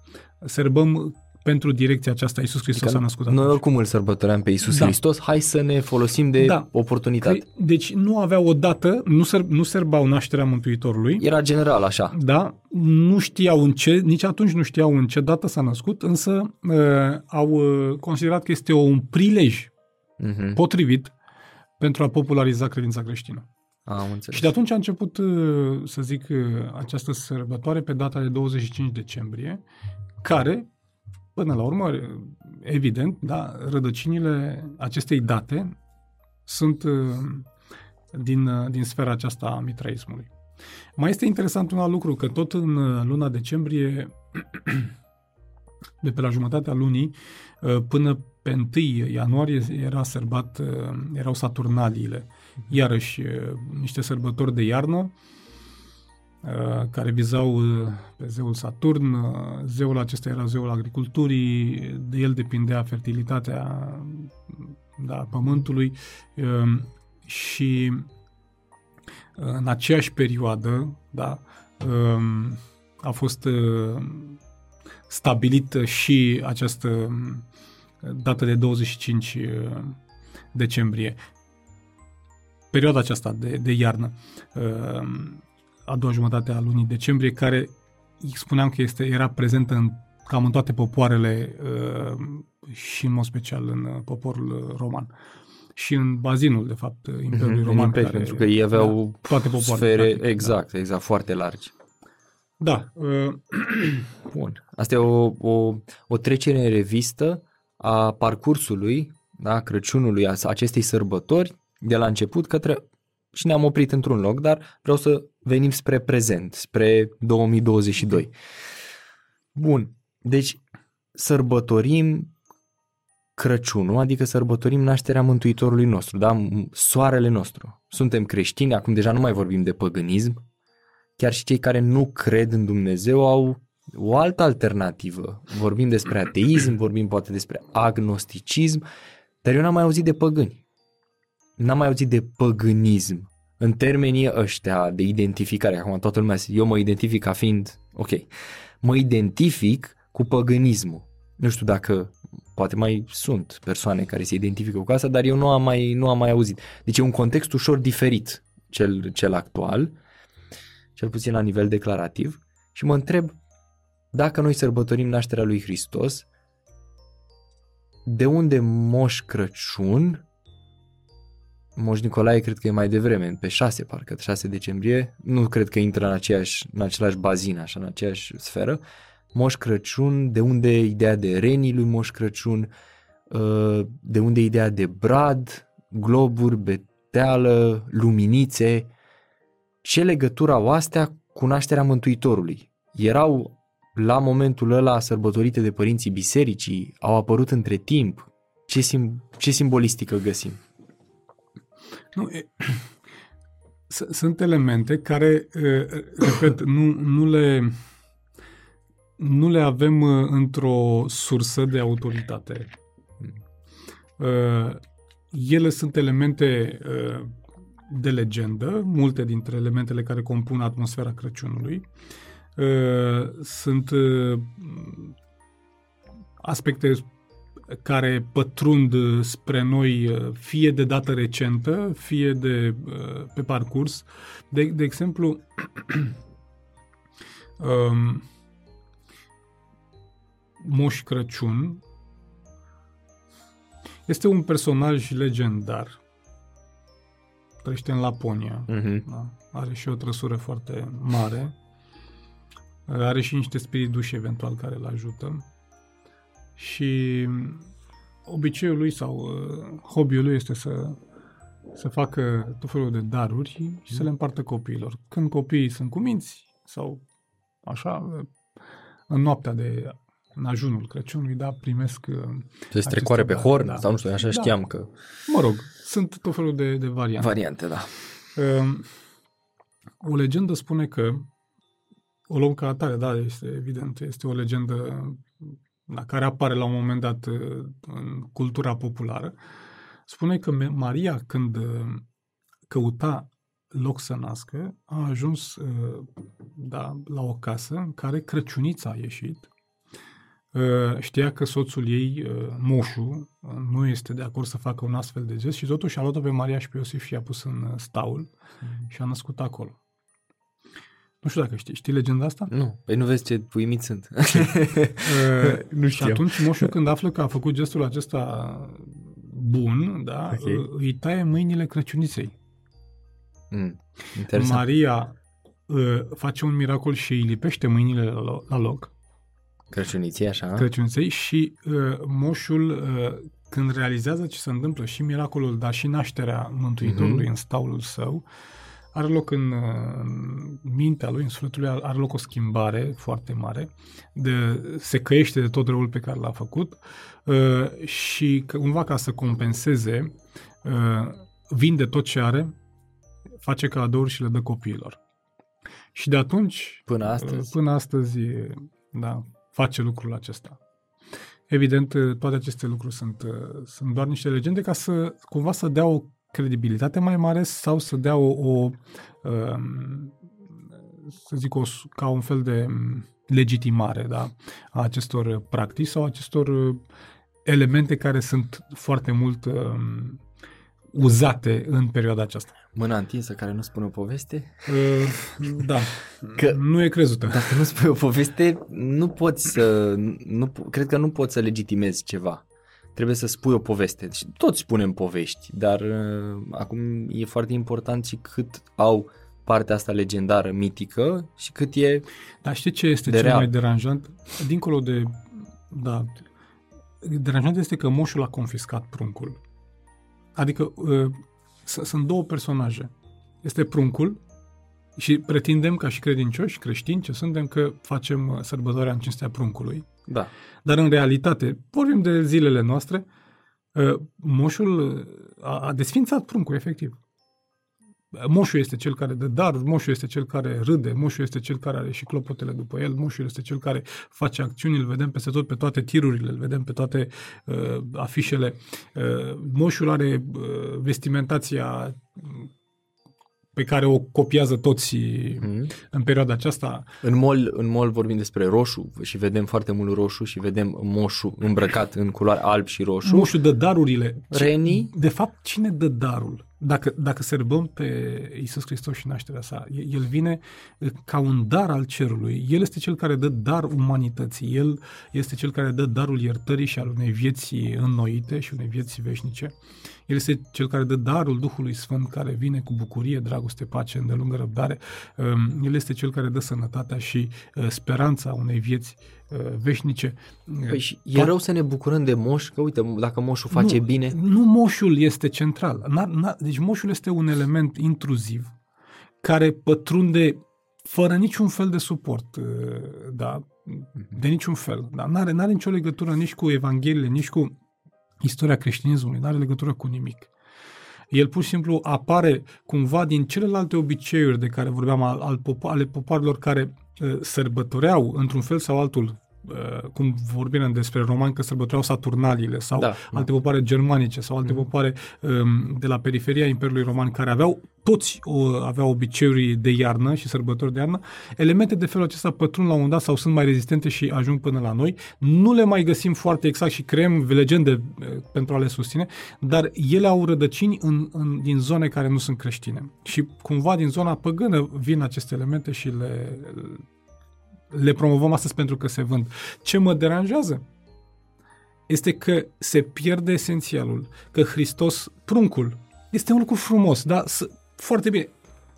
serbăm pentru direcția aceasta. Iisus Hristos Adică a născut Noi atunci. oricum îl sărbătoream pe Iisus Da. Hristos, hai să ne folosim de Da. oportunitate. Cre- Deci nu aveau o dată, nu, ser- nu serbau nașterea Mântuitorului, Era general așa. da, nu știau în ce, nici atunci nu știau în ce dată s-a născut, însă uh, au uh, considerat că este un prilej Mhm. potrivit pentru a populariza credința creștină. Am înțeles. Și de atunci a început, uh, să zic, uh, această sărbătoare pe data de 25 decembrie, care, până la urmă, uh, evident, da, rădăcinile acestei date sunt uh, din, uh, din sfera aceasta a mitraismului. Mai este interesant un alt lucru, că tot în uh, luna decembrie, <clears throat> de pe la jumătatea lunii, uh, până pe 1 ianuarie era sărbat, uh, erau saturnaliile. Iarăși uh, niște sărbători de iarnă uh, care vizau uh, pe zeul Saturn. Uh, zeul acesta era zeul agriculturii, de el depindea fertilitatea da, pământului uh, și uh, în aceeași perioadă da, uh, a fost uh, stabilită și această um, dată de 25 uh, decembrie. Perioada aceasta de, de iarnă, uh, a doua jumătate a lunii decembrie, care spuneam că este, era prezentă în, cam în toate popoarele și în mod special în poporul roman și în bazinul, de fapt, Imperiului mm-hmm, Roman. Imperiul, care, pentru că ei aveau da, toate popoarele. Sfere, practic, exact, da. exact, foarte largi. Da. <clears throat> Uh... <clears throat> Bun. Asta e o, o, o trecere în revistă a parcursului, da, Crăciunului, a acestei sărbători, de la început către... Și ne-am oprit într-un loc, dar vreau să venim spre prezent, spre 2022. Bun. Deci, sărbătorim Crăciunul, adică sărbătorim nașterea Mântuitorului nostru, da? Soarele nostru. Suntem creștini, acum deja nu mai vorbim de păgânism, chiar și cei care nu cred în Dumnezeu au o altă alternativă. Vorbim despre ateism, vorbim poate despre agnosticism, dar eu n-am mai auzit de păgâni. N-am mai auzit de păgânism. În termenii ăștia de identificare, acum toată lumea, eu mă identific ca fiind, ok, mă identific cu păgânismul. Nu știu dacă poate mai sunt persoane care se identifică cu asta, dar eu nu am mai, nu am mai auzit. Deci e un context ușor diferit cel, cel actual cel puțin la nivel declarativ, și mă întreb dacă noi sărbătorim nașterea lui Hristos, de unde Moș Crăciun, Moș Nicolae cred că e mai devreme, pe 6 parcă, 6 decembrie, nu cred că intră în, aceeași, în același bazin, așa, în aceeași sferă, Moș Crăciun, de unde ideea de renii lui Moș Crăciun, uh, de unde ideea de brad, globuri, beteală, luminițe, ce legătură au astea cu nașterea Mântuitorului? Erau la momentul ăla sărbătorite de părinții bisericii? Au apărut între timp? Ce, sim- ce simbolistică găsim? Nu, e, <clears throat> sunt elemente care, repet, nu, nu le nu le avem într-o sursă de autoritate. Hmm. Ele sunt elemente de legendă, multe dintre elementele care compun atmosfera Crăciunului. Uh, sunt uh, aspecte care pătrund spre noi uh, fie de dată recentă, fie de pe parcurs. De, de exemplu, <clears throat> um, Moș Crăciun este un personaj legendar trăiește în Laponia. Uh-huh. Da? Are și o trăsură foarte mare. Are și niște spirit duși eventual care îl ajută. Și obiceiul lui sau uh, hobby-ul lui este să, să facă tot felul de daruri și să le împartă copiilor. Când copiii sunt cuminți sau așa, în noaptea de în ajunul Crăciunului, da, primesc... Se strecoare pe horn da. sau nu știu, așa da. știam că... Mă rog, sunt tot felul de, de variante. Variante, da. Um, o legendă spune că, o luăm ca atare, da, este evident, este o legendă da, care apare la un moment dat uh, în cultura populară, spune că Maria, când uh, căuta loc să nască, a ajuns uh, da, la o casă în care Crăciunița a ieșit Uh, știa că soțul ei, uh, moșu, uh, nu este de acord să facă un astfel de gest și totuși a luat-o pe Maria și pe Iosif și a pus în staul mm. și a născut acolo. Nu știu dacă știi. Știi legenda asta? Nu. Păi nu vezi ce uimit sunt. <laughs> <laughs> nu știu. Și atunci moșul când află că a făcut gestul acesta bun, da, okay. îi taie mâinile Crăciuniței. Mm. Maria face un miracol și îi lipește mâinile la loc Crăciuniții, așa? Crăciuniței și uh, moșul, uh, când realizează ce se întâmplă și miracolul, dar și nașterea Mântuitorului uh-huh. în staulul său, are loc în, uh, în mintea lui, în sufletul lui, are loc o schimbare foarte mare, de, se căiește de tot răul pe care l-a făcut uh, și cumva ca să compenseze, uh, vinde tot ce are, face cadouri și le dă copiilor. Și de atunci, Până astăzi. până astăzi, da, face lucrul acesta. Evident, toate aceste lucruri sunt, sunt doar niște legende ca să cumva să dea o credibilitate mai mare sau să dea o, o um, să zic, o, ca un fel de um, legitimare da, a acestor practici sau acestor uh, elemente care sunt foarte mult um, uzate în perioada aceasta. Mâna întinsă care nu spune o poveste? Uh, da, <laughs> Că- nu e crezută. Dacă nu spui o poveste, nu poți să... Nu, cred că nu poți să legitimezi ceva. Trebuie să spui o poveste. Și toți spunem povești, dar uh, acum e foarte important și cât au partea asta legendară, mitică și cât e... Dar știi ce este De cel real. mai deranjant? Dincolo de... Da, deranjant este că moșul a confiscat pruncul. Adică uh, s- sunt două personaje. Este pruncul și pretindem ca și credincioși creștini ce suntem că facem uh, sărbătoarea în cinstea pruncului. Da. Dar în realitate, vorbim de zilele noastre, uh, moșul uh, a, a desfințat pruncul, efectiv. Moșul este cel care dă daruri, moșul este cel care râde, moșul este cel care are și clopotele după el, moșul este cel care face acțiuni, îl vedem peste tot, pe toate tirurile, îl vedem pe toate uh, afișele. Uh, moșul are uh, vestimentația pe care o copiază toți Mm. în perioada aceasta. În mall, în mall vorbim despre roșu și vedem foarte mult roșu și vedem moșul îmbrăcat în culoare alb și roșu. Moșul dă darurile. Ce- Renii? De fapt, cine dă darul? Dacă, dacă sărbăm pe Isus Hristos și nașterea sa, e- el vine uh, ca un dar al cerului. El este cel care dă dar umanității. El este cel care dă darul iertării și al unei vieți înnoite și unei vieți veșnice. El este cel care dă darul Duhului Sfânt care vine cu bucurie, dragoste, pace, îndelungă răbdare. Um, El este cel care dă sănătatea și uh, speranța unei vieți uh, veșnice. Păi și e rău să ne bucurăm de moș, că uite, dacă moșul face nu, bine, Nu moșul este central. N-ar, n-ar, deci moșul este un element intruziv care pătrunde fără niciun fel de suport, uh, da, de niciun fel. Da, n-are, n-are nicio legătură nici cu Evangheliile, nici cu istoria creștinismului, n-are legătură cu nimic. El pur și simplu apare cumva din celelalte obiceiuri de care vorbeam al, al popo- ale popoarelor care uh, sărbătoreau într-un fel sau altul uh, cum vorbim despre romani că sărbătoreau Saturnaliile sau Da, da, da. alte popoare germanice sau alte popoare um, de la periferia Imperiului Roman care aveau toți o, aveau obiceiuri de iarnă și sărbători de iarnă, elemente de felul acesta pătrund la un moment dat sau sunt mai rezistente și ajung până la noi. Nu le mai găsim foarte exact și creăm legende uh, pentru a le susține, dar ele au rădăcini în, în, din zone care nu sunt creștine. Și cumva din zona păgână vin aceste elemente și le, le promovăm astăzi pentru că se vând. Ce mă deranjează este că se pierde esențialul, că Hristos, pruncul, este un lucru frumos, dar s- foarte bine.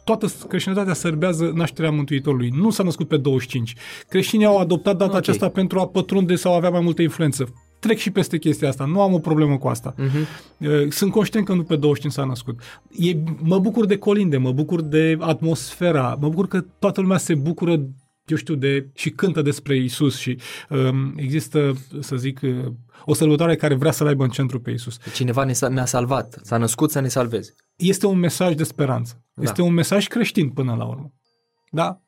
Toată creștinătatea sărbează nașterea Mântuitorului. Nu s-a născut pe 25. Creștinii au adoptat data Ok. aceasta pentru a pătrunde sau avea mai multă influență. Trec și peste chestia asta. Nu am o problemă cu asta. Uh-huh. Sunt conștient că nu pe 25 s-a născut. E, mă bucur de colinde, mă bucur de atmosfera, mă bucur că toată lumea se bucură eu știu, de, și cântă despre Isus și um, există, să zic, uh, o sărbătoare care vrea să-L aibă în centru pe Isus. cineva ne s-a, ne-a salvat, s-a născut să ne salveze. Este un mesaj de speranță. Da. Este un mesaj creștin până la urmă. Da?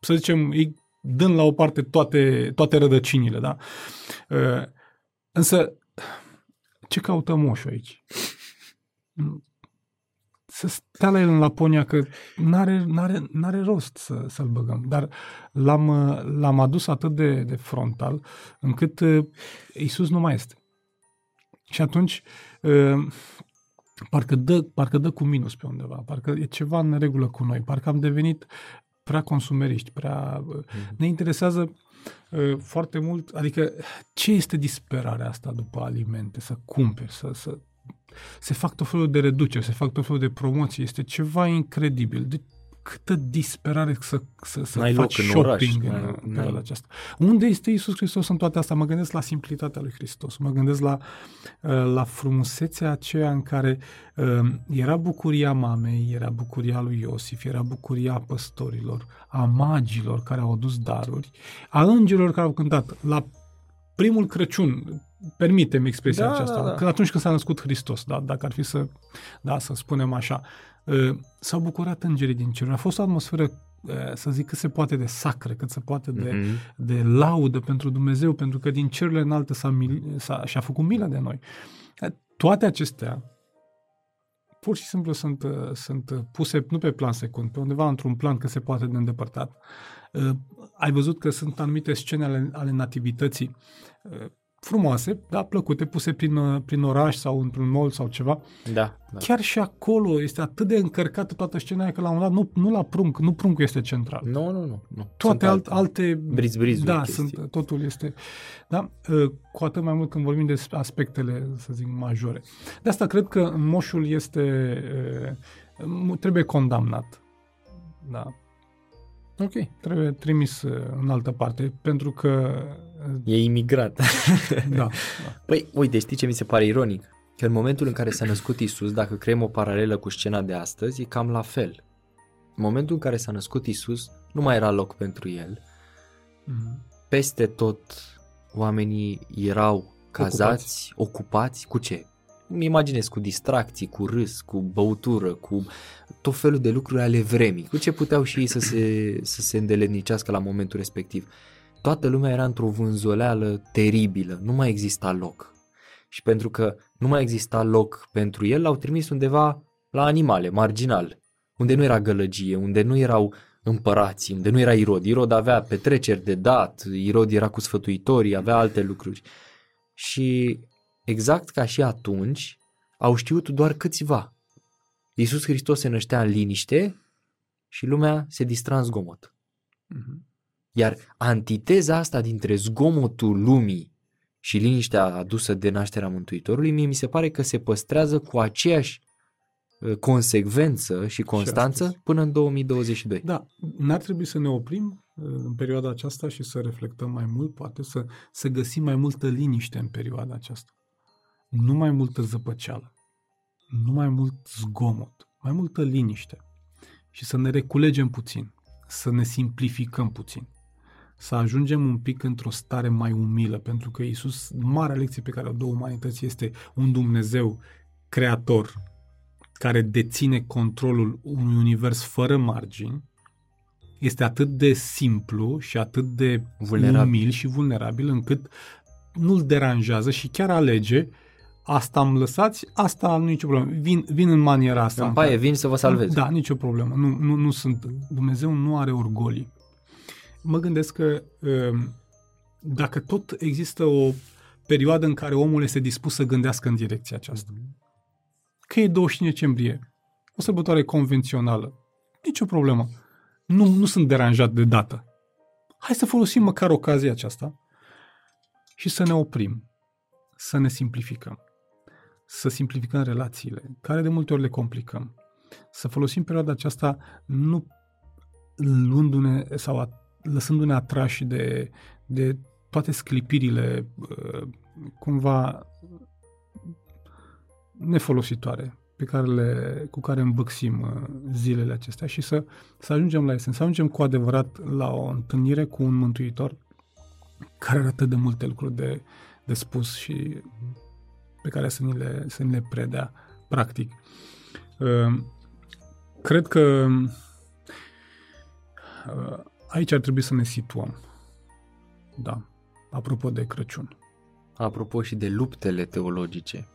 Să zicem, îi dând la o parte toate, toate rădăcinile, da? Uh, Însă, ce caută moșul aici? Să stea la el în Laponia, că n-are, n-are, n-are rost să, să-l băgăm. Dar l-am, uh, l-am adus atât de, de frontal, încât uh, Iisus nu mai este. Și atunci, uh, parcă dă, parcă dă cu minus pe undeva, parcă e ceva în regulă cu noi, parcă am devenit prea consumeriști, prea... Mm-hmm. Ne interesează uh, foarte mult, adică ce este disperarea asta după alimente, să cumperi, să, să se fac tot felul de reduceri, se fac tot felul de promoții, este ceva incredibil. De câtă disperare să, să, să N-ai faci loc în oraș, shopping în, n-ai- în n-ai- perioada aceasta. Unde este Isus Hristos în toate astea? Mă gândesc la simplitatea lui Hristos, mă gândesc la, uh, la frumusețea aceea în care uh, era bucuria mamei, era bucuria lui Iosif, era bucuria păstorilor, a magilor care au adus daruri, a îngerilor care au cântat. La primul Crăciun, permitem expresia Da, aceasta, da, da. Că atunci când s-a născut Hristos, da, dacă ar fi să, da, să spunem așa, uh, s-au bucurat îngerii din cer. A fost o atmosferă, uh, să zic, cât se poate de sacră, cât se poate de, Mhm. de laudă pentru Dumnezeu, pentru că din cerurile înalte s-a, mil, s-a, și-a făcut milă de noi. Toate acestea pur și simplu sunt, uh, sunt puse nu pe plan secund, pe undeva într-un plan cât se poate de îndepărtat. Uh, Ai văzut că sunt anumite scene ale, ale nativității uh, frumoase, da, plăcute, puse prin, uh, prin oraș sau într-un mall sau ceva. Da, da. Chiar și acolo este atât de încărcată toată scena aia că la un moment dat nu, nu la prunc, nu pruncul este central. Nu, nu, nu. nu. Toate Sunt alt, alte... briz-brizuri, Da, chestii. sunt, totul este... Da? Uh, Cu atât mai mult când vorbim de aspectele, să zic, majore. De asta cred că moșul este... uh, Trebuie condamnat. Da. Ok. Trebuie trimis uh, în altă parte, pentru că... uh, E imigrat. <laughs> Da. da. Păi, uite, știi ce mi se pare ironic? Că în momentul în care s-a născut Isus, dacă creăm o paralelă cu scena de astăzi, e cam la fel. În momentul în care s-a născut Isus, nu mai era loc pentru el. Mhm. Peste tot oamenii erau cazați, ocupați, ocupați cu ce? Îmi imaginez cu distracții, cu râs, cu băutură, cu tot felul de lucruri ale vremii, cu ce puteau și ei să se, să se îndeletnicească la momentul respectiv. Toată lumea era într-o vânzoleală teribilă, nu mai exista loc. Și pentru că nu mai exista loc pentru el, l-au trimis undeva la animale, marginal, unde nu era gălăgie, unde nu erau împărații, unde nu era Irod. Irod avea petreceri de dat, Irod era cu sfătuitorii, avea alte lucruri. Și exact ca și atunci, au știut doar câțiva. Iisus Hristos se năștea în liniște și lumea se distra în zgomot. Mhm. Iar antiteza asta dintre zgomotul lumii și liniștea adusă de nașterea Mântuitorului, mie mi se pare că se păstrează cu aceeași uh, consecvență și constanță astăzi. până în 2022. Da, n-ar trebui să ne oprim uh, în perioada aceasta și să reflectăm mai mult, poate să, să găsim mai multă liniște în perioada aceasta. Nu mai multă zăpăceală, nu mai mult zgomot, mai multă liniște. Și să ne reculegem puțin, să ne simplificăm puțin, să ajungem un pic într-o stare mai umilă, pentru că Isus, marea lecție pe care o dă umanității este un Dumnezeu creator, care deține controlul unui univers fără margini, este atât de simplu și atât de Vulnerabil. umil și vulnerabil încât nu-l deranjează și chiar alege asta am lăsați, asta nu nicio problemă. Vin, vin în maniera asta. În în paie care- vin să vă salvez. Da, nicio problemă. Nu, nu, nu sunt. Dumnezeu nu are orgolii. Mă gândesc că um, dacă tot există o perioadă în care omul este dispus să gândească în direcția aceasta, că e 25 decembrie, o sărbătoare convențională, nicio problemă. Nu, nu sunt deranjat de dată. Hai să folosim măcar ocazia aceasta și să ne oprim, să ne simplificăm, să simplificăm relațiile, care de multe ori le complicăm, să folosim perioada aceasta nu luându-ne sau a, lăsându-ne atrași de, de toate sclipirile uh, cumva nefolositoare pe care le, cu care îmbăxim uh, zilele acestea și să, să ajungem la esență, să ajungem cu adevărat la o întâlnire cu un mântuitor care are atât de multe lucruri de, de spus și pe care să ni le, să ni le predea practic. Uh, Cred că uh, aici ar trebui să ne situăm. Da. Apropo de Crăciun. Apropo și de luptele teologice,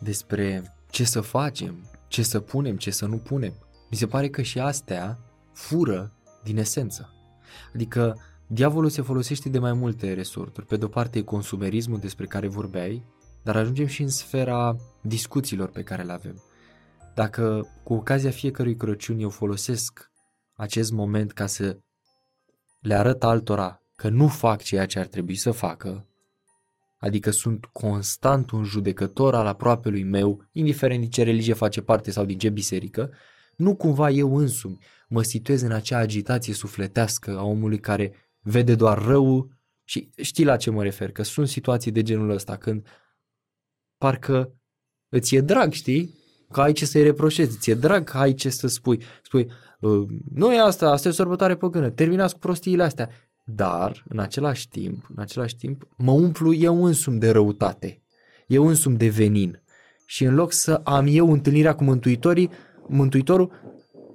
despre ce să facem, ce să punem, ce să nu punem. Mi se pare că și astea fură din esență. Adică diavolul se folosește de mai multe resorturi. Pe de-o parte e consumerismul despre care vorbeai, dar ajungem și în sfera discuțiilor pe care le avem. Dacă cu ocazia fiecărui Crăciun eu folosesc acest moment ca să le arăt altora că nu fac ceea ce ar trebui să facă, adică sunt constant un judecător al aproapelui meu, indiferent din ce religie face parte sau din ce biserică, nu cumva eu însumi mă situez în acea agitație sufletească a omului care vede doar rău și știi la ce mă refer, că sunt situații de genul ăsta când parcă îți e drag, știi, că ai ce să-i reproșezi, ți-e drag că ai ce să spui, spui, "Uh, nu e asta, asta e o sărbătoare păgână, terminați cu prostiile astea. dar în același timp, în același timp, mă umplu eu însumi de răutate, eu însumi de venin. Și în loc să am eu întâlnirea cu Mântuitorii, Mântuitorul,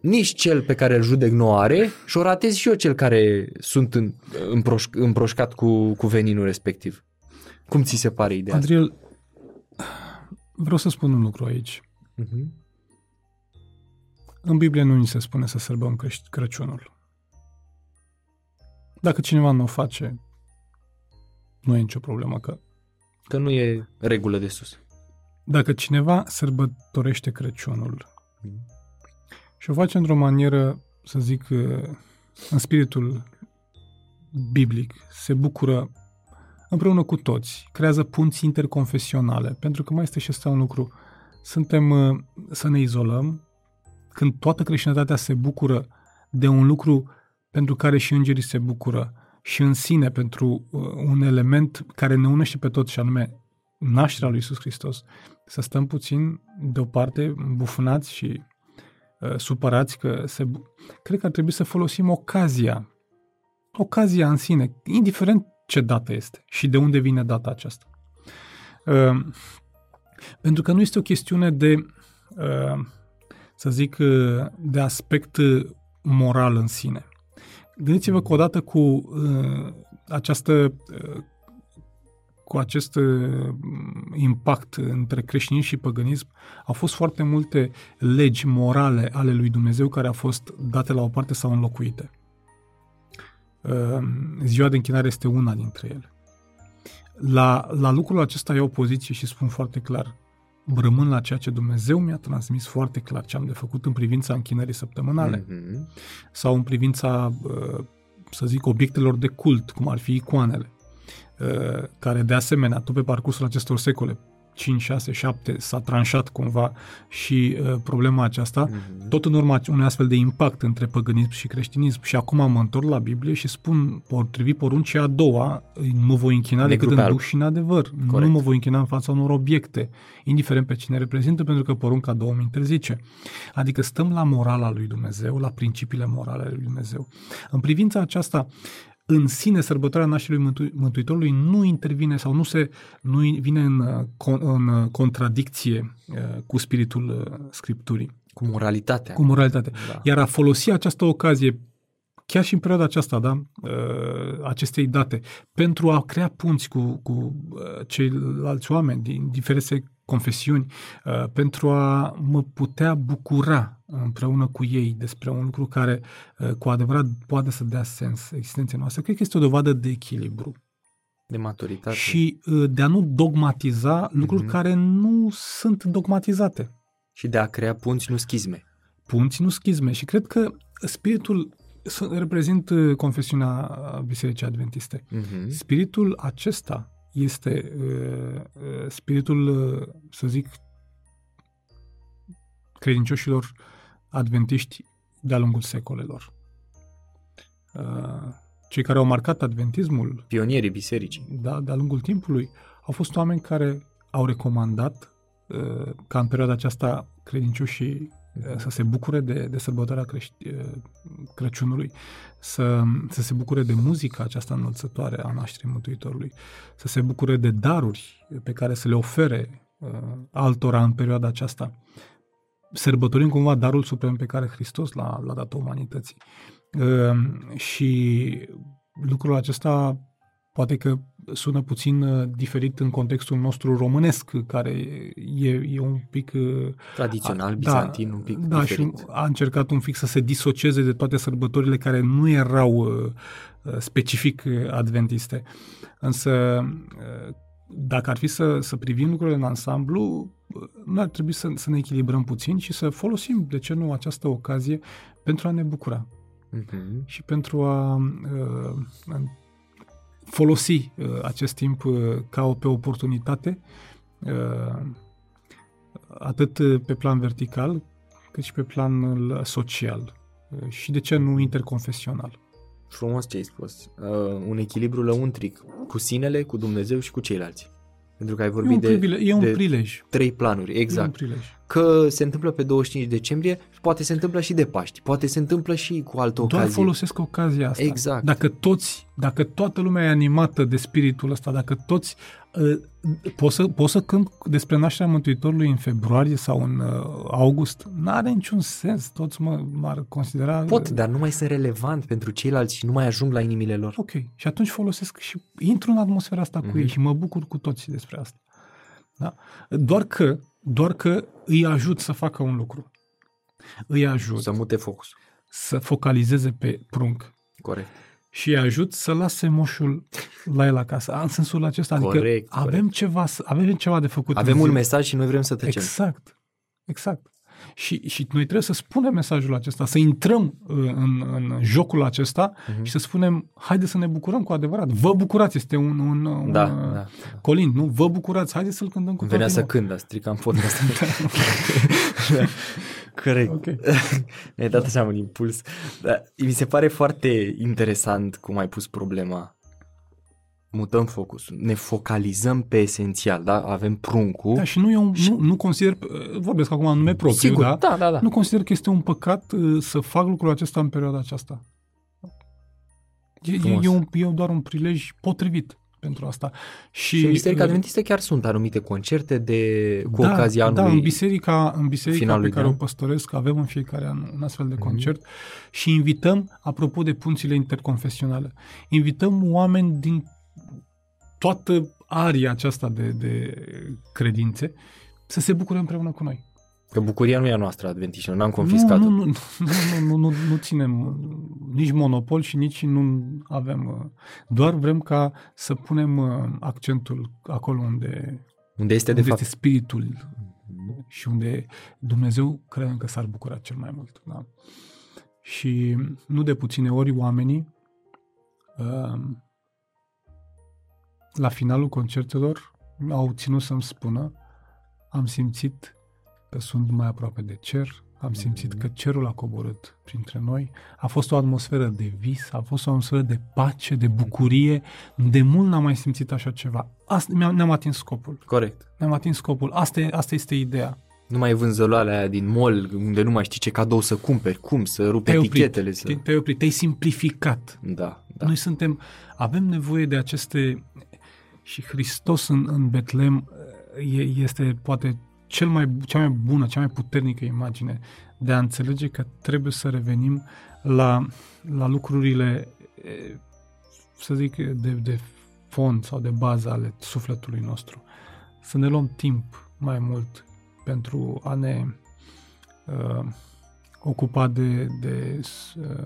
nici cel pe care îl judec nu are și o ratez și eu cel care sunt în, împroș, împroșcat cu, cu veninul respectiv. Cum ți se pare ideea Adriel, vreau să spun un lucru aici. Uh-huh. În Biblie nu ni se spune să sărbăm Crăș- Crăciunul. Dacă cineva nu o face, nu e nicio problemă. Că Că nu e regulă de sus. dacă cineva sărbătorește Crăciunul și o face într-o manieră, să zic, în spiritul biblic, se bucură împreună cu toți, creează punți interconfesionale, pentru că mai este și ăsta un lucru. Suntem uh, să ne izolăm când toată creștinătatea se bucură de un lucru pentru care și îngerii se bucură și în sine pentru uh, un element care ne unește pe toți și anume nașterea lui Iisus Hristos, să stăm puțin deoparte, bufunați și uh, supărați că se... bu- Cred că ar trebui să folosim ocazia, ocazia în sine, indiferent ce dată este și de unde vine data aceasta. Uh, pentru că nu este o chestiune de, uh, să zic, uh, de aspect uh, moral în sine. Gândiți-vă că odată cu uh, această uh, cu acest uh, impact între creștinism și păgânism, au fost foarte multe legi morale ale lui Dumnezeu care au fost date la o parte sau înlocuite. Uh, Ziua de închinare este una dintre ele. La, la lucrul acesta iau poziție și spun foarte clar, rămân la ceea ce Dumnezeu mi-a transmis foarte clar ce am de făcut în privința închinării săptămânale Mhm. sau în privința, uh, să zic, obiectelor de cult, cum ar fi icoanele, uh, care de asemenea, tot pe parcursul acestor secole, 5, 6, 7, s-a tranșat cumva și uh, problema aceasta, Mhm. tot în urma unui astfel de impact între păgânism și creștinism. Și acum mă întorc la Biblie și spun, potrivit poruncii a doua, mă voi închina Negru decât pe în alb. duh și în adevăr. Corect. Nu mă voi închina în fața unor obiecte, indiferent pe cine reprezintă, pentru că porunca a doua îmi interzice. Adică stăm la morala lui Dumnezeu, la principiile morale ale lui Dumnezeu. În privința aceasta, în sine sărbătoarea nașterii Mântu- Mântuitorului nu intervine sau nu se nu vine în, uh, con- în uh, contradicție uh, cu spiritul uh, Scripturii, Cu moralitatea. cu moralitatea. Da. Iar a folosi această ocazie, chiar și în perioada aceasta, da, uh, acestei date, pentru a crea punți cu, cu uh, ceilalți oameni din diferite confesiuni, uh, pentru a mă putea bucura împreună cu ei despre un lucru care uh, cu adevărat poate să dea sens existenței noastre. Cred că este o dovadă de echilibru De maturitate. și uh, de a nu dogmatiza lucruri Mhm. care nu sunt dogmatizate. și de a crea punți, nu schizme. punți, nu schizme. Și cred că spiritul să- reprezint uh, confesiunea Bisericii Adventiste. Mhm. Spiritul acesta este uh, uh, spiritul, uh, să zic, credincioșilor adventiști de-a lungul secolelor. Uh, Cei care au marcat adventismul Pionierii bisericii. da, de-a lungul timpului, au fost oameni care au recomandat uh, ca în perioada aceasta credincioșii uh, să se bucure de, de sărbătoarea crești, uh, Crăciunului, să, să se bucure de muzica aceasta înălțătoare a nașterii Mântuitorului, să se bucure de daruri pe care să le ofere uh, altora în perioada aceasta, sărbătorind cumva darul suprem pe care Hristos l-a, l-a dat umanității. Uh, și lucrul acesta poate că sună puțin uh, diferit în contextul nostru românesc, care e, e un pic... uh, Tradițional, a- bizantin, un pic da, diferit. și a încercat un pic să se disocieze de toate sărbătorile care nu erau uh, uh, specific uh, adventiste. Însă, uh, dacă ar fi să, să privim lucrurile în ansamblu, uh, nu ar trebui să, să ne echilibrăm puțin și să folosim, de ce nu, această ocazie pentru a ne bucura Mhm. și pentru a uh, folosi uh, acest timp uh, ca o, pe oportunitate, uh, atât uh, pe plan vertical, cât și pe planul social uh, și, de ce nu, interconfesional. Frumos ce ai spus. Uh, un echilibru lăuntric cu sinele, cu Dumnezeu și cu ceilalți. Pentru că ai E vorbit un, de, privile- e un de prilej. trei planuri, E un exact. prilej. Că se întâmplă pe 25 decembrie și poate se întâmplă și de Paști, poate se întâmplă și cu altă Doar ocazie. folosesc ocazia asta. Exact. Dacă toți, dacă toată lumea e animată de spiritul ăsta, dacă toți uh, pot să, pot să cânt despre nașterea Mântuitorului în februarie sau în uh, august, n-are niciun sens. Toți mă, m-ar considera... Pot, dar nu mai sunt relevant pentru ceilalți și nu mai ajung la inimile lor. Ok. Și atunci folosesc și intru în atmosfera asta Mhm. cu ei și mă bucur cu toții despre asta. Da? Doar că, doar că îi ajut să facă un lucru. Îi ajut Să mute focusul. să focalizeze pe prunc Corect. și îi ajut să lase moșul la el acasă. În sensul acesta, adică Corect, avem, corect. Ceva, să- avem ceva de făcut. Avem în un zi. mesaj și noi vrem să trecem. Exact. Exact. Și, și noi trebuie să spunem mesajul acesta, să intrăm uh, în, în jocul acesta Mhm. și să spunem, haide să ne bucurăm cu adevărat. Vă bucurați, este un, un, un Da, uh, da. colind, nu? Vă bucurați, haide să-l cântăm cu Îmi venea toată să cânt, dar stricam podcast. <laughs> <laughs> Corect. Ok. <laughs> Mi-ai dat așa un impuls. Dar mi se pare foarte interesant cum ai pus problema. Mutăm focusul, ne focalizăm pe esențial, da? Avem pruncul. Da, și nu, e un, nu, nu consider, uh, vorbesc acum în nume propriu, Sigur, da? da, da, da. Nu consider că este un păcat uh, să fac lucrul acesta în perioada aceasta. E, e, Frumos. e, un, e doar un prilej potrivit pentru asta. Și, Și în Biserica uh, Adventistă chiar sunt anumite concerte de, cu da, ocazia Da, anului. în biserica, în biserica finalului pe care de o an. păstoresc avem în fiecare an un astfel de Mhm. concert și invităm, apropo de punțile interconfesionale, invităm oameni din toată aria aceasta de, de credințe să se bucure împreună cu noi. Că bucuria nu e a noastră adventiști, n-am confiscat-o. Nu, nu, nu, nu, nu, nu, nu ținem uh, nici monopol și nici nu avem. uh, Doar vrem ca să punem uh, accentul acolo unde, Unde este de unde fapt este spiritul și unde Dumnezeu credem că s-ar bucura cel mai mult. Da? Și nu de puține ori oamenii uh, la finalul concertelor au ținut să-mi spună am simțit că sunt mai aproape de cer, am simțit că cerul a coborât printre noi, a fost o atmosferă de vis, a fost o atmosferă de pace, de bucurie, de mult n-am mai simțit așa ceva. Asta, mi-am, ne-am atins scopul. Corect. Ne-am atins scopul. Asta, e, asta este ideea. Nu mai e vânzăloarea aia din mall unde nu mai știi ce cadou să cumperi, cum, să rupi Te-ai oprit. etichetele. Să... Te, te-ai oprit, te-ai simplificat. Da, da. Noi suntem, avem nevoie de aceste și Hristos în, în Betlehem e, este poate cel mai, cea mai bună, cea mai puternică imagine de a înțelege că trebuie să revenim la, la lucrurile, e, să zic, de, de fond sau de bază ale sufletului nostru. Să ne luăm timp mai mult pentru a ne uh, ocupa de, de uh,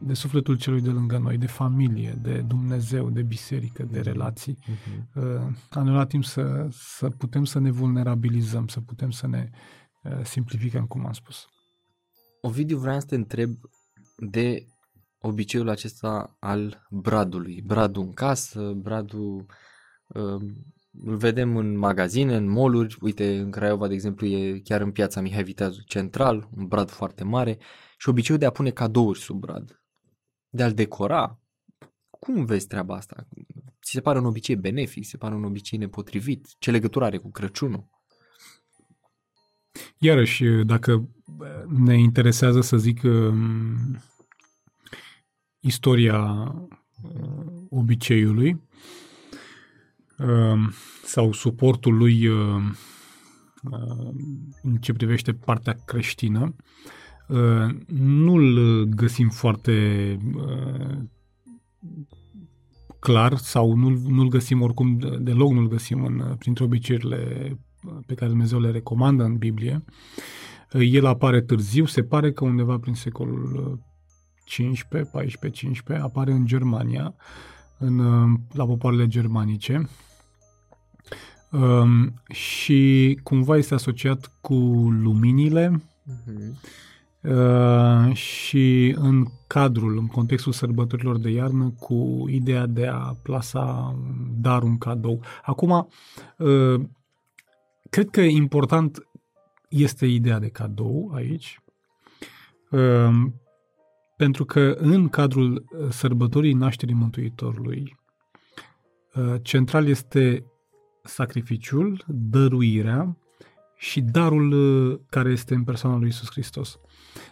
de sufletul celui de lângă noi, de familie, de Dumnezeu, de biserică, de relații. Mhm. Uh, A ne luat timp să, să putem să ne vulnerabilizăm, să putem să ne uh, simplificăm, cum am spus. Ovidiu, vreau să te întreb de obiceiul acesta al bradului. Bradul în casă, bradul uh, îl vedem în magazine, în moluri. Uite, în Craiova, de exemplu, e chiar în piața Mihai Viteazu Central, un brad foarte mare și obiceiul de a pune cadouri sub brad, de a-l decora. Cum vezi treaba asta? Ți se pare un obicei benefic? Se pare un obicei nepotrivit? Ce legătură are cu Crăciunul? Iarăși, dacă uh, ne interesează, să zic, um, istoria uh, obiceiului um, sau suportul lui um, uh, în ce privește partea creștină, uh, nu-l găsim foarte uh, clar sau nu-l, nu-l găsim oricum deloc, nu-l găsim în, printre obiceiurile pe care Dumnezeu le recomandă în Biblie. El apare târziu, se pare că undeva prin secolul 15, 14, 15, apare în Germania, în, la popoarele germanice um, și cumva este asociat cu luminile Mhm. Uh, și în cadrul, în contextul sărbătorilor de iarnă, cu ideea de a plasa un dar, un cadou. Acum, uh, cred că important este ideea de cadou aici, uh, pentru că în cadrul sărbătorii nașterii Mântuitorului, uh, central este sacrificiul, dăruirea și darul uh, care este în persoana lui Isus Hristos.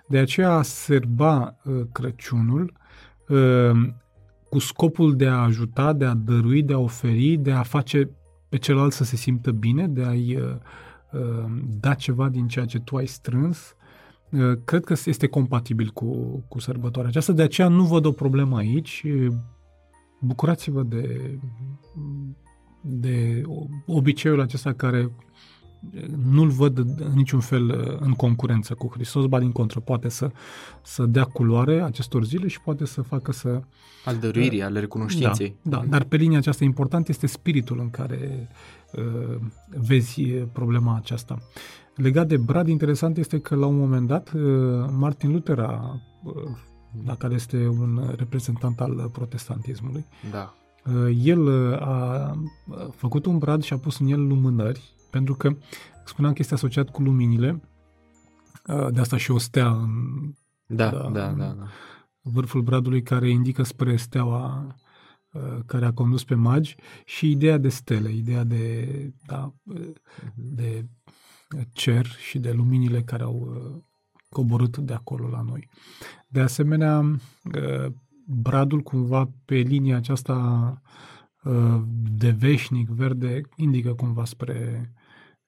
De aceea a sărba uh, Crăciunul uh, cu scopul de a ajuta, de a dărui, de a oferi, de a face pe celălalt să se simtă bine, de a-i da ceva din ceea ce tu ai strâns, cred că este compatibil cu, cu sărbătoarea aceasta, de aceea nu văd o problemă aici. Bucurați-vă de, de obiceiul acesta care nu-l văd în niciun fel uh, în concurență cu Hristos, ba din contră, poate să, să dea culoare acestor zile și poate să facă să... Al dăruirii, uh, ale recunoștinței. Da, da, dar pe linia aceasta important este spiritul în care uh, vezi problema aceasta. Legat de Brad, interesant este că la un moment dat uh, Martin Luther a, uh, da, care este un reprezentant al protestantismului, da. uh, el a făcut un brad și a pus în el lumânări pentru că spuneam că este asociat cu luminile, de asta și o stea în da, da, da, da, da. vârful bradului care indică spre steaua care a condus pe magi și ideea de stele, ideea de, da, mhm. de cer și de luminile care au coborât de acolo la noi. De asemenea, bradul cumva pe linia aceasta de veșnic verde indică cumva spre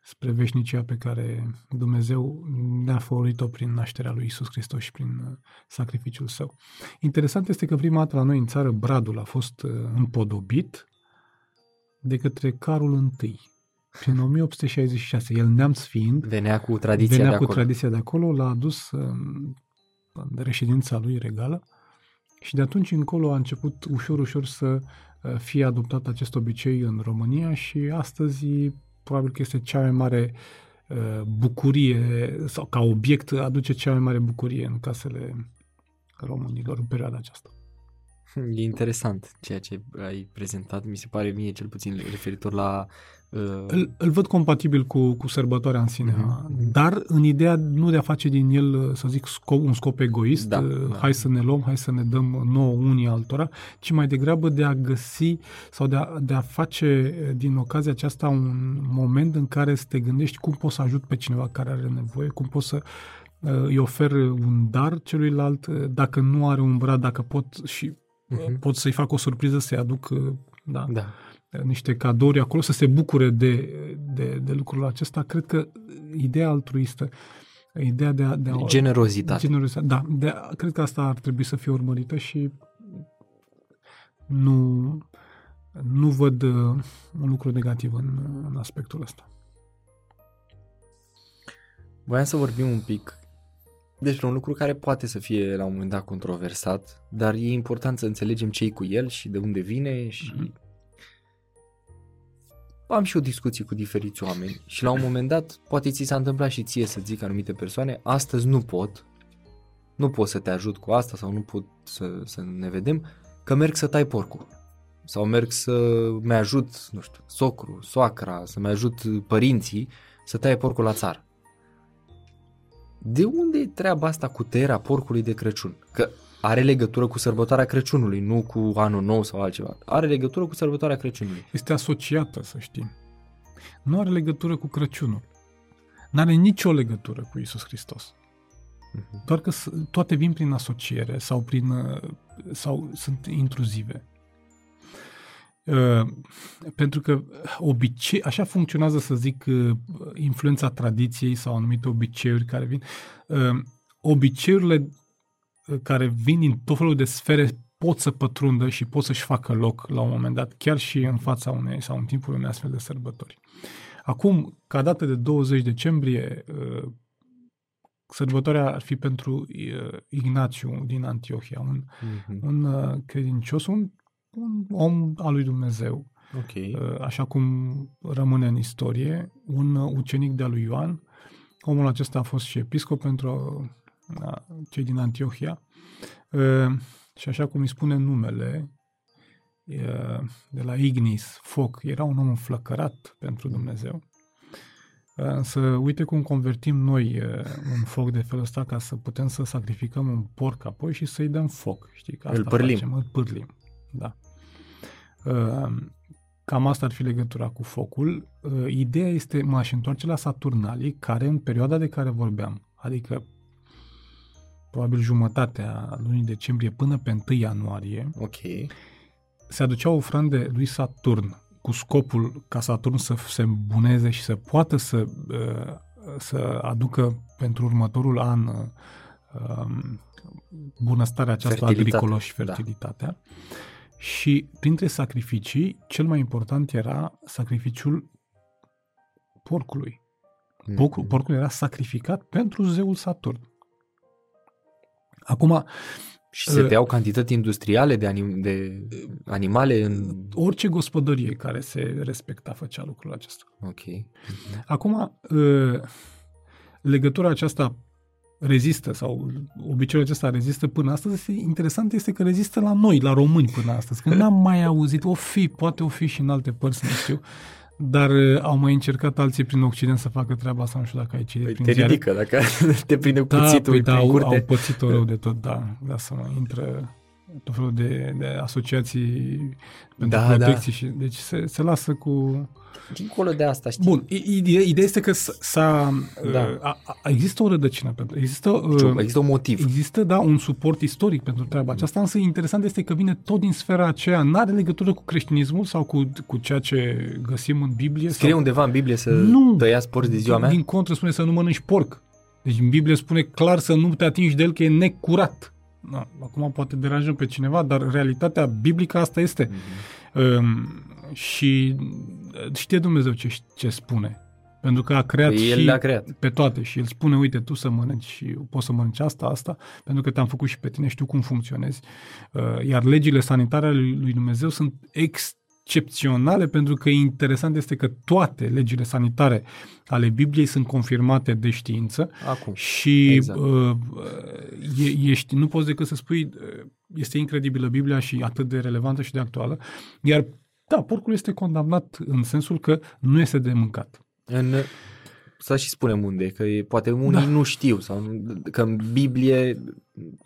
spre veșnicia pe care Dumnezeu ne-a folosit-o prin nașterea lui Isus Hristos și prin uh, sacrificiul său. Interesant este că prima dată la noi în țară bradul a fost uh, împodobit de către Carul I. Prin 1866, el neamț fiind, venea cu tradiția venea de cu acolo. tradiția de acolo, l-a adus în reședința lui regală și de atunci încolo a început ușor, ușor să uh, fie adoptat acest obicei în România și astăzi probabil că este cea mai mare uh, bucurie sau ca obiect aduce cea mai mare bucurie în casele românilor în perioada aceasta. E interesant ceea ce ai prezentat, mi se pare mie cel puțin referitor la Uh... Îl, îl văd compatibil cu, cu sărbătoarea în sine, uh-huh. dar în ideea nu de a face din el, să zic, scop, un scop egoist, da, uh, da. hai să ne luăm, hai să ne dăm nouă unii altora, ci mai degrabă de a găsi sau de a, de a face din ocazia aceasta un moment în care să te gândești cum poți să ajut pe cineva care are nevoie, cum poți să uh, îi ofer un dar celuilalt, uh, dacă nu are un brad, dacă pot și uh-huh. pot să-i fac o surpriză, să-i aduc uh, da. da niște cadouri acolo, să se bucure de, de, de lucrul acesta. Cred că ideea altruistă, ideea de a... De a generozitate. generozitate da, de a, cred că asta ar trebui să fie urmărită și nu, nu văd uh, un lucru negativ în, în aspectul ăsta. Voiam să vorbim un pic despre un lucru care poate să fie la un moment dat controversat, dar e important să înțelegem ce cu el și de unde vine și mm-hmm am și o discuție cu diferiți oameni și la un moment dat poate ți s-a întâmplat și ție să zic anumite persoane, astăzi nu pot, nu pot să te ajut cu asta sau nu pot să, să ne vedem, că merg să tai porcul. Sau merg să-mi ajut, nu știu, socru, soacra, să-mi ajut părinții să taie porcul la țară. De unde e treaba asta cu tăierea porcului de Crăciun? Că are legătură cu sărbătoarea Crăciunului, nu cu anul nou sau altceva. Are legătură cu sărbătoarea Crăciunului. Este asociată, să știi. Nu are legătură cu Crăciunul. Nu are nicio legătură cu Isus Hristos. Uh-huh. Doar că toate vin prin asociere sau, prin, uh, sau sunt intruzive. Uh, pentru că obicei, așa funcționează, să zic, uh, influența tradiției sau anumite obiceiuri care vin. Uh, obiceiurile care vin din tot felul de sfere pot să pătrundă și pot să-și facă loc la un moment dat, chiar și în fața unei sau în timpul unei astfel de sărbători. Acum, ca dată de 20 decembrie, uh, sărbătoarea ar fi pentru uh, Ignațiu din Antiohia, un, mm-hmm. un uh, credincios, un, un om al lui Dumnezeu, okay. așa cum rămâne în istorie, un ucenic de-al lui Ioan. Omul acesta a fost și episcop pentru cei din Antiohia. Și așa cum îi spune numele, de la Ignis, foc, era un om înflăcărat pentru Dumnezeu. Însă uite cum convertim noi un foc de felul ăsta ca să putem să sacrificăm un porc apoi și să-i dăm foc. Știi? Că asta îl pârlim. Facem, îl pârlim. Da. cam asta ar fi legătura cu focul. Uh, Ideea este, m-aș întoarce la Saturnalii, care în perioada de care vorbeam, adică probabil jumătatea lunii decembrie până pe 1 ianuarie, Ok. se aduceau ofrande lui Saturn cu scopul ca Saturn să se îmbuneze și să poată să, uh, să aducă pentru următorul an uh, um, bunăstarea aceasta Fertilitate, agricolă și da. fertilitatea. Și printre sacrificii, cel mai important era sacrificiul porcului. Porcul, Mhm. porcul era sacrificat pentru zeul Saturn. Acum, Și se beau cantități industriale de, anim- de animale în... orice gospodărie care se respecta făcea lucrul acesta. Ok. Acum, uh, legătura aceasta rezistă sau obiceiul acesta rezistă până astăzi. Este interesant este că rezistă la noi, la români până astăzi. Că n-am mai auzit, o fi, poate o fi și în alte părți, nu știu, dar uh, au mai încercat alții prin Occident să facă treaba asta, nu știu dacă ai citit Păi prin te ziare. ridică dacă <laughs> te prinde cu Da, cuțitul păi, da, prin au, curte. au pățit-o <laughs> rău de tot, da. Da, să mă intră tot felul de, de asociații pentru Da, protecție și deci se, se lasă cu... Dincolo de asta, știi? Bun, i- ideea, ideea este că s- s-a, Da. uh, a, a, există o rădăcină pentru, există, Știu, uh, Există un motiv. există, da, un suport istoric pentru treaba aceasta, însă interesant este că vine tot din sfera aceea, n-are legătură cu creștinismul sau cu, cu ceea ce găsim în Biblie. Scrie sau, undeva în Biblie să Nu. tăiați porci de ziua mea? Din contră spune să nu mănânci porc. Deci în Biblie spune clar să nu te atingi de el că e necurat. Da, acum poate deranjăm pe cineva, dar realitatea biblică asta este. Mhm. Um, și uh, știe Dumnezeu ce, ce spune. Pentru că a creat Păi el și le-a creat. pe toate și el spune, uite, tu să mănânci și poți să mănânci asta, asta, pentru că te-am făcut și pe tine, știu cum funcționezi. Uh, Iar legile sanitare ale lui lui Dumnezeu sunt excepționale pentru că interesant este că toate legile sanitare ale Bibliei sunt confirmate de știință Acum. și Exact. uh, e, ești, nu poți decât să spui, uh, este incredibilă Biblia și atât de relevantă și de actuală, iar da, porcul este condamnat în sensul că nu este de mâncat. În, să și spunem unde, că e, poate unii Da. nu știu, sau nu- că în Biblie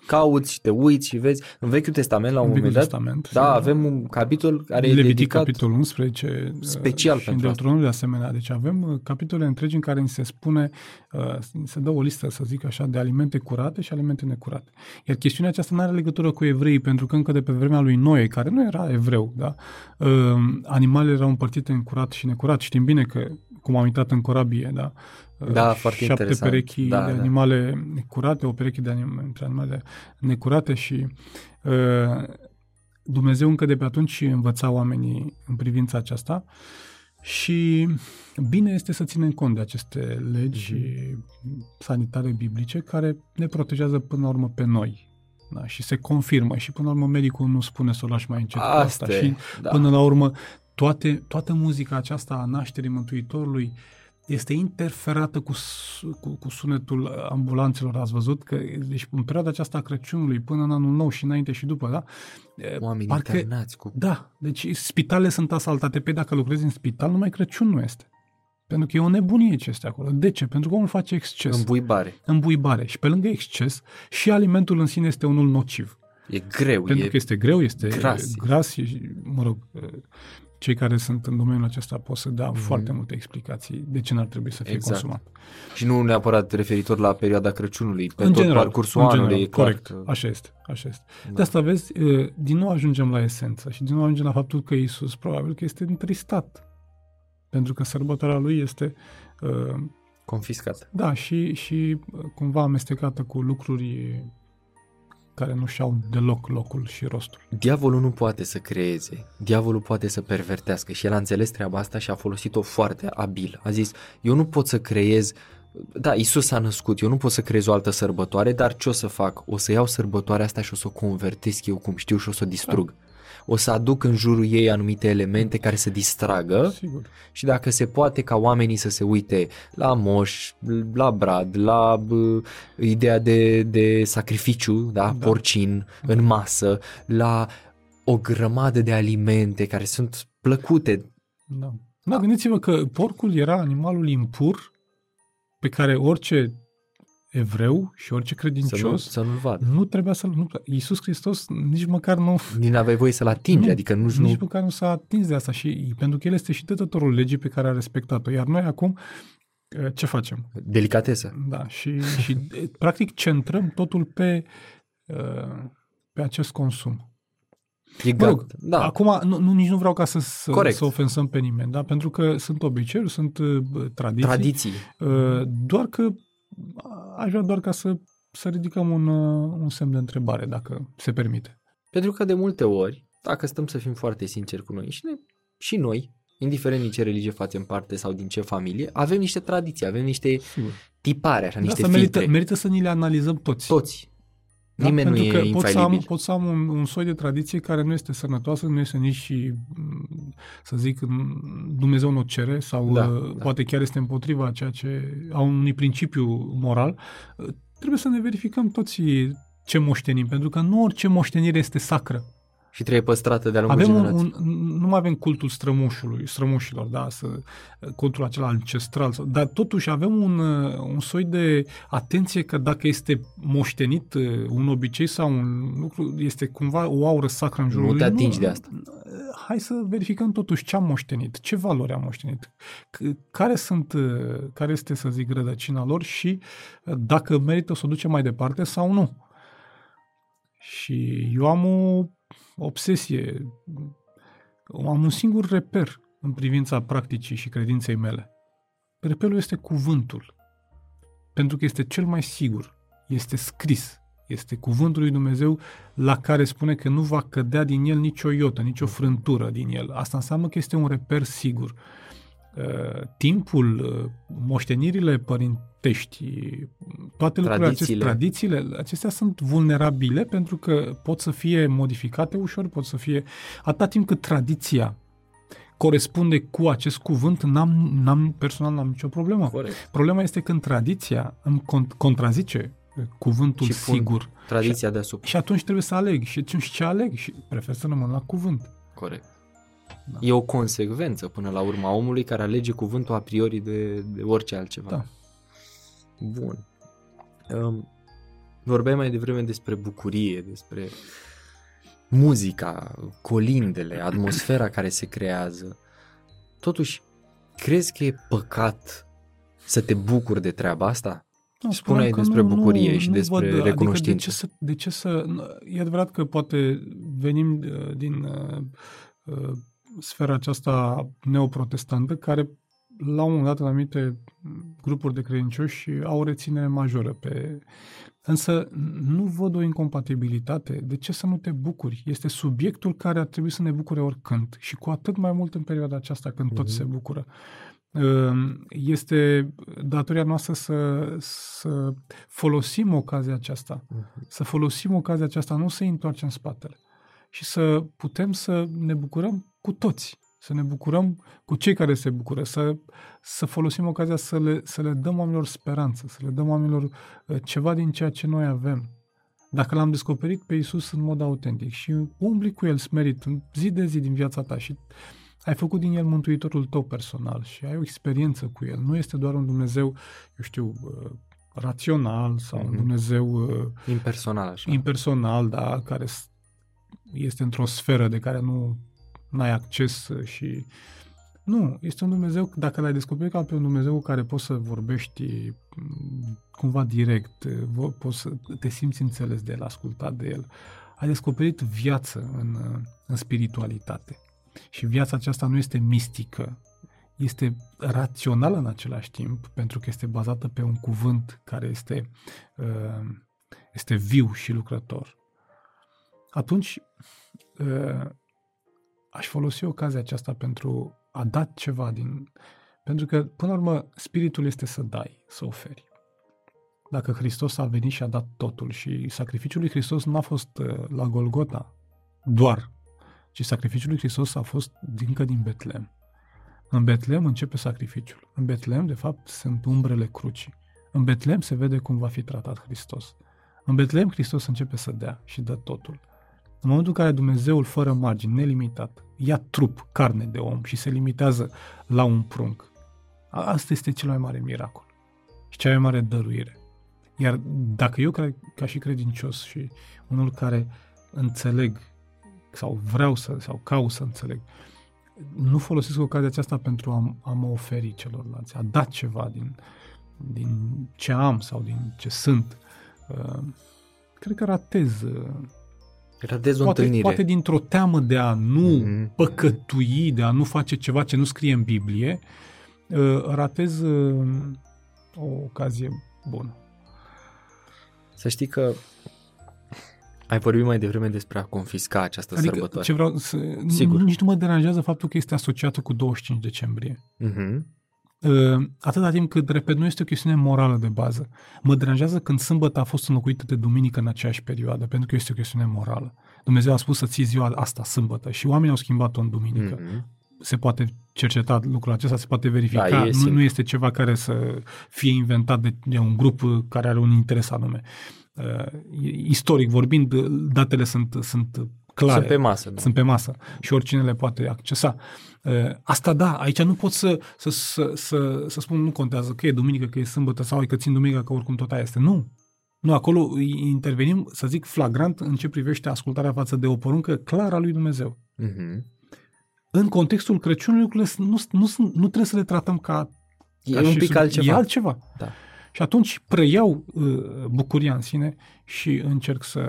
cauți și te uiți și vezi. În Vechiul Testament, la un În moment Vechiul dat, Testament, da, da. avem un capitol care e Levitic, dedicat capitolul 11, special și în pentru asta. Deuteronomiu de asemenea. Deci avem uh, capitole întregi în care ni se spune, uh, ni se dă o listă, să zic așa, de alimente curate și alimente necurate. Iar chestiunea aceasta nu are legătură cu evreii, pentru că încă de pe vremea lui Noe, care nu era evreu, da? uh, animalele erau împărțite în curat și necurat. Știm bine că, cum am intrat în corabie, da? Uh, Da, foarte șapte interesant. perechi Da, de da. animale curate, o pereche de anim- între animale necurate și uh, Dumnezeu încă de pe atunci învăța oamenii în privința aceasta și bine este să ținem cont de aceste legi sanitare biblice care ne protejează până la urmă pe noi. Da, și se confirmă și până la urmă medicul nu spune să o lași mai încet cu asta. Asta e, Și da. până la urmă toate, toată muzica aceasta a nașterii Mântuitorului este interferată cu, su- cu, cu sunetul ambulanțelor. Ați văzut că deci, în perioada aceasta a Crăciunului până în anul nou și înainte și după, da? E, Oamenii parcă, internați cu... da, deci spitalele sunt asaltate. Pe dacă lucrezi în spital, numai Crăciun nu este. Pentru că e o nebunie ce este acolo. De ce? Pentru că omul face exces. Îmbuibare. Îmbuibare. Și pe lângă exces, și alimentul în sine este unul nociv. E greu. Pentru e... că este greu, este gras. gras și, mă rog, cei care sunt în domeniul acesta pot să dea foarte multe explicații de ce n-ar trebui să fie Mhm. Exact. consumat. Și nu neapărat referitor la perioada Crăciunului, pe în tot general, parcursul în anului. general, e clar corect, că- așa este, așa este. Da. De asta vezi, din nou ajungem la esență și din nou ajungem la faptul că Isus probabil că este întristat. Pentru că sărbătoarea lui este, uh, Confiscat. da, și, și uh, cumva amestecată cu lucruri care nu și-au deloc locul și rostul. Diavolul nu poate să creeze, diavolul poate să pervertească și el a înțeles treaba asta și a folosit-o foarte abil. A zis, eu nu pot să creez, da, Isus a născut, eu nu pot să creez o altă sărbătoare, dar ce o să fac? O să iau sărbătoarea asta și o să o convertesc eu cum știu și o să o distrug. O să aduc în jurul ei anumite elemente care să distragă Sigur. și dacă se poate ca oamenii să se uite la moș, la brad, la bă, ideea de, de sacrificiu, da, Da. porcin în masă, la o grămadă de alimente care sunt plăcute. Da. Da, gândiți-vă că porcul era animalul impur pe care orice evreu și orice Să, nu, credincios să nu-l vadă. nu trebuia să-l... Nu, Iisus Hristos nici măcar nu... Nici n-aveai voie să-l atingi, Nu, adică nu, nici nu măcar nu s-a atins de asta și pentru că El este și dătătorul legii pe care a respectat-o. Iar noi acum uh, ce facem? delicatesă. Da, și, și e, practic centrăm totul pe, uh, pe acest consum. E Mă rog, gata. Da, Acum, nu, nu, nici nu vreau ca să, să, Corect. să ofensăm pe nimeni, da? pentru că sunt obiceiuri, sunt uh, tradiții, tradiții. uh, doar că aș vrea doar ca să, să ridicăm un, uh, un semn de întrebare, dacă se permite. Pentru că de multe ori, dacă stăm să fim foarte sinceri cu noi și, ne, și noi, indiferent din ce religie facem parte sau din ce familie, avem niște tradiții, avem niște Sigur. tipare, așa, De niște asta filtre. merită, merită să ni le analizăm toți. Toți. Da? Nimeni nu Pentru e că pot să, am, infailibil. pot să am un, un soi de tradiție care nu este sănătoasă, nu este nici și, m, să zic, m, Dumnezeu nu o cere sau Da, uh, da. poate chiar este împotriva a ceea ce, a unui principiu moral. Uh, Trebuie să ne verificăm toți ce moștenim, pentru că nu orice moștenire este sacră. Și trebuie păstrată de-a lungul Avem un, generației. un, nu mai avem cultul strămoșului, strămoșilor, da, să, cultul acela ancestral, sau- dar totuși avem un, uh, un soi de atenție că dacă este moștenit uh, un obicei sau un lucru, este cumva o aură sacră în jurul Nu lui. te atingi de asta. Hai să verificăm totuși ce am moștenit, ce valori am moștenit, c- care sunt, uh, care este, să zic, rădăcina lor și uh, dacă merită să o ducem mai departe sau nu. Și eu am o obsesie, am un singur reper în privința practicii și credinței mele. Reperul este cuvântul, pentru că este cel mai sigur, este scris, este cuvântul lui Dumnezeu la care spune că nu va cădea din el nicio iotă, nicio frântură din el. Asta înseamnă că este un reper sigur. Uh, Timpul, uh, moștenirile părintești, toate lucrurile acestea, Tradițiile. tradițiile, acestea sunt vulnerabile pentru că pot să fie modificate ușor, pot să fie atâta timp cât tradiția corespunde cu acest cuvânt, n-am, n-am personal n-am nicio problemă. Corect. Problema este când tradiția îmi cont- contrazice uh, cuvântul Și pun sigur. Tradiția deasupra. Și atunci trebuie să aleg. Și atunci ce aleg? Și prefer să rămân la cuvânt. Corect. Da. E o consecvență până la urma omului care alege cuvântul a priori de, de orice altceva. Da. Bun. Um, vorbeai mai devreme despre bucurie, despre muzica, colindele, atmosfera care se creează. Totuși, crezi că e păcat să te bucuri de treaba asta? Nu, Spuneai spuneam că despre bucurie și despre văd, recunoștință. Adică de, ce să, de ce să... E adevărat că poate venim uh, din uh, uh, sfera aceasta neoprotestantă, care la un moment dat în anumite grupuri de credincioși au o reținere majoră pe... Însă nu văd o incompatibilitate. De ce să nu te bucuri? Este subiectul care ar trebui să ne bucure oricând și cu atât mai mult în perioada aceasta când toți se bucură. Uh, Este datoria noastră să, să folosim ocazia aceasta, să folosim ocazia aceasta, nu să întoarcem spatele și să putem să ne bucurăm cu toți, să ne bucurăm cu cei care se bucură, să, să folosim ocazia să le, să le dăm oamenilor speranță, să le dăm oamenilor uh, ceva din ceea ce noi avem. Dacă l-am descoperit pe Isus în mod autentic și umbli cu El smerit în zi de zi din viața ta și ai făcut din El mântuitorul tău personal și ai o experiență cu El, nu este doar un Dumnezeu, eu știu, uh, rațional sau un Mhm. Dumnezeu uh, Impersonal așa. impersonal, da, care s- este într-o sferă de care nu ai acces și nu, este un Dumnezeu, dacă l-ai descoperit ca pe un Dumnezeu cu care poți să vorbești m, cumva direct, vo- poți să te simți înțeles de el, ascultat de el, ai descoperit viață în, în spiritualitate. Și viața aceasta nu este mistică, este rațională în același timp, pentru că este bazată pe un cuvânt care este, uh, este viu și lucrător. Atunci, uh, aș folosi ocazia aceasta pentru a da ceva din... Pentru că, până la urmă, spiritul este să dai, să oferi. Dacă Hristos a venit și a dat totul și sacrificiul lui Hristos n-a fost uh, la Golgota doar, ci sacrificiul lui Hristos a fost încă din Betlehem. În Betlehem începe sacrificiul. În Betlehem, de fapt, sunt umbrele crucii. În Betlehem se vede cum va fi tratat Hristos. În Betlehem Hristos începe să dea și dă totul. În momentul în care Dumnezeul fără margini, nelimitat, ia trup, carne de om și se limitează la un prunc, a- asta este cel mai mare miracol și cea mai mare dăruire. Iar dacă eu, ca, ca și credincios și unul care înțeleg sau vreau să, sau caut să înțeleg, nu folosesc ocazia aceasta pentru a, a mă oferi celorlalți, a da ceva din, din ce am sau din ce sunt, uh, cred că ratez uh, Ratez o poate, întâlnire. poate dintr-o teamă de a nu Mhm. păcătui, de a nu face ceva ce nu scrie în Biblie, uh, ratez uh, o ocazie bună. Să știi că ai vorbit mai devreme despre a confisca această Adică sărbătoare. ce vreau să... Sigur. Nici nu mă deranjează faptul că este asociată cu 25 decembrie. Mhm. Uh, atâta timp cât, repet, nu este o chestiune morală de bază. Mă deranjează când sâmbătă a fost înlocuită de duminică în aceeași perioadă, pentru că este o chestiune morală. Dumnezeu a spus să ții ziua asta sâmbătă și oamenii au schimbat-o în duminică. Mhm. Se poate cerceta lucrul acesta, se poate verifica. Da, e nu, simplu. nu este ceva care să fie inventat de, de un grup uh, care are un interes anume. Uh, istoric vorbind, uh, datele sunt, sunt clare. Sunt pe masă. Da. Sunt pe masă și oricine le poate accesa. Uh, Asta da, aici nu pot să, să, să, să, să spun nu contează că e duminică, că e sâmbătă sau că țin duminică, că oricum tot aia este. Nu. Nu, acolo intervenim, să zic, flagrant în ce privește ascultarea față de o poruncă clară a lui Dumnezeu. Mhm. În contextul Crăciunului, lucrurile sunt- nu, nu, sunt- nu trebuie să le tratăm ca... E ca un și pic sub- altceva. E altceva. Da. Și atunci preiau uh, bucuria în sine și încerc să,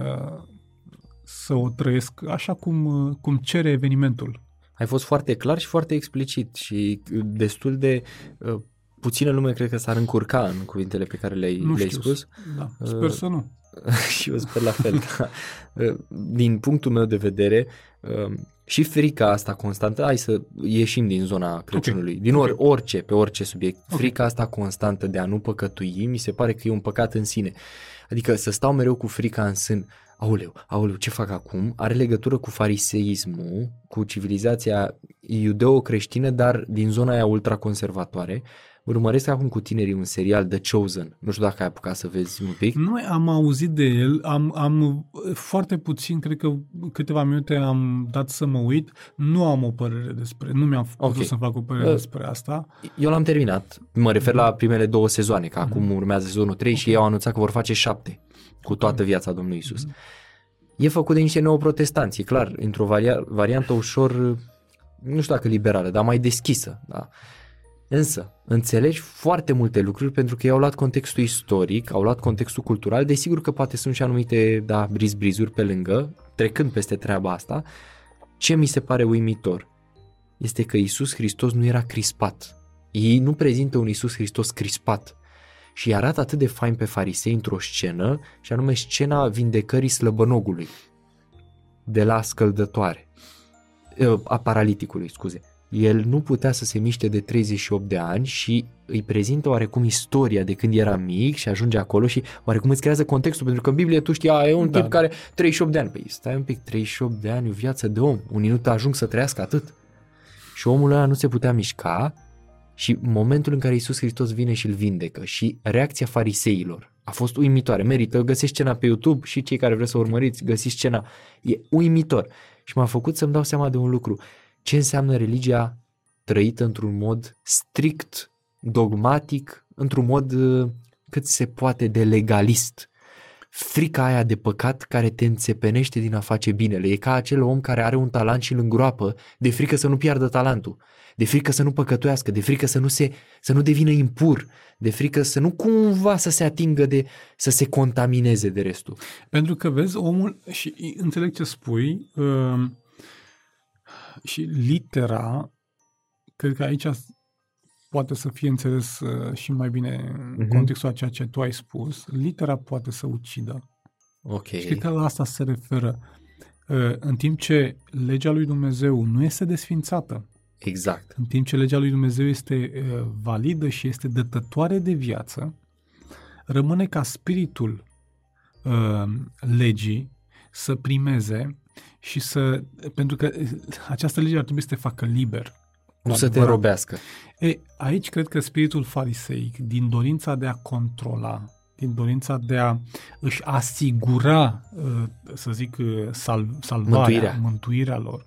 să o trăiesc așa cum, uh, cum cere evenimentul. Ai fost foarte clar și foarte explicit și destul de uh, puțină lume cred că s-ar încurca în cuvintele pe care le-ai, Nu le-ai știu. spus. Da, sper Uh, să nu. <laughs> și eu sper la fel. Da. Uh, Din punctul meu de vedere, uh, și frica asta constantă, hai să ieșim din zona Crăciunului, din or, orice, pe orice subiect, Ok. frica asta constantă de a nu păcătui, mi se pare că e un păcat în sine. Adică să stau mereu cu frica în sân, aoleu, aoleu, ce fac acum? Are legătură cu fariseismul, cu civilizația iudeo-creștină, dar din zona aia ultraconservatoare. Urmăresc acum cu tinerii un serial The Chosen. Nu știu dacă ai apucat să vezi un pic. Noi am auzit de el, am, am uh, foarte puțin, cred că câteva minute am dat să mă uit, nu am o părere despre, nu mi-am Ok. putut să fac o părere Uh, despre asta. Eu l-am terminat. Mă refer la primele două sezoane, că acum urmează sezonul 3 și ei au anunțat că vor face 7 cu toată viața Domnului Isus. E făcut de niște neoprotestanți, e clar, într-o varia- variantă ușor, nu știu dacă liberală, dar mai deschisă. Da? Însă, înțelegi foarte multe lucruri pentru că ei au luat contextul istoric, au luat contextul cultural, desigur că poate sunt și anumite, da, briz-brizuri pe lângă, trecând peste treaba asta. Ce mi se pare uimitor este că Isus Hristos nu era crispat. Ei nu prezintă un Isus Hristos crispat și îi arată atât de fain pe farisei într-o scenă, și anume scena vindecării slăbănogului de la scăldătoare, Eh, a paraliticului, scuze. El nu putea să se miște de 38 de ani și îi prezintă oarecum istoria de când era mic și ajunge acolo și oarecum îți creează contextul, pentru că în Biblie tu știi, a, e un Da. tip care 38 de ani. Păi stai un pic, 38 de ani, o viață de om. Unii nu te ajung să trăiască atât. Și omul ăla nu se putea mișca și momentul în care Iisus Hristos vine și îl vindecă și reacția fariseilor a fost uimitoare. Merită, găsești scena pe YouTube și cei care vreți să urmăriți, găsiți scena. E uimitor. Și m-a făcut să-mi dau seama de un lucru. Ce înseamnă religia trăită într-un mod strict, dogmatic, într-un mod uh, cât se poate de legalist. Frica aia de păcat care te înțepenește din a face binele. E ca acel om care are un talent și îl îngroapă de frică să nu piardă talentul, de frică să nu păcătuiască, de frică să nu, se, să nu devină impur, de frică să nu cumva să se atingă de, să se contamineze de restul. Pentru că vezi, omul, și înțeleg ce spui, uh, și litera, cred că aici poate să fie înțeles uh, și mai bine în Mhm. contextul a ceea ce tu ai spus, litera poate să ucidă. Ok. Și cred că la asta se referă. Uh, În timp ce legea lui Dumnezeu nu este desfințată, Exact. în timp ce legea lui Dumnezeu este uh, validă și este dătătoare de viață, rămâne ca spiritul uh, legii să primeze și să... Pentru că uh, această lege ar trebui să te facă liber. Nu Cu să te adevărat. robească. E, aici cred că spiritul fariseic, din dorința de a controla, din dorința de a își asigura, uh, să zic, uh, sal, salvarea, Mântuirea. mântuirea lor,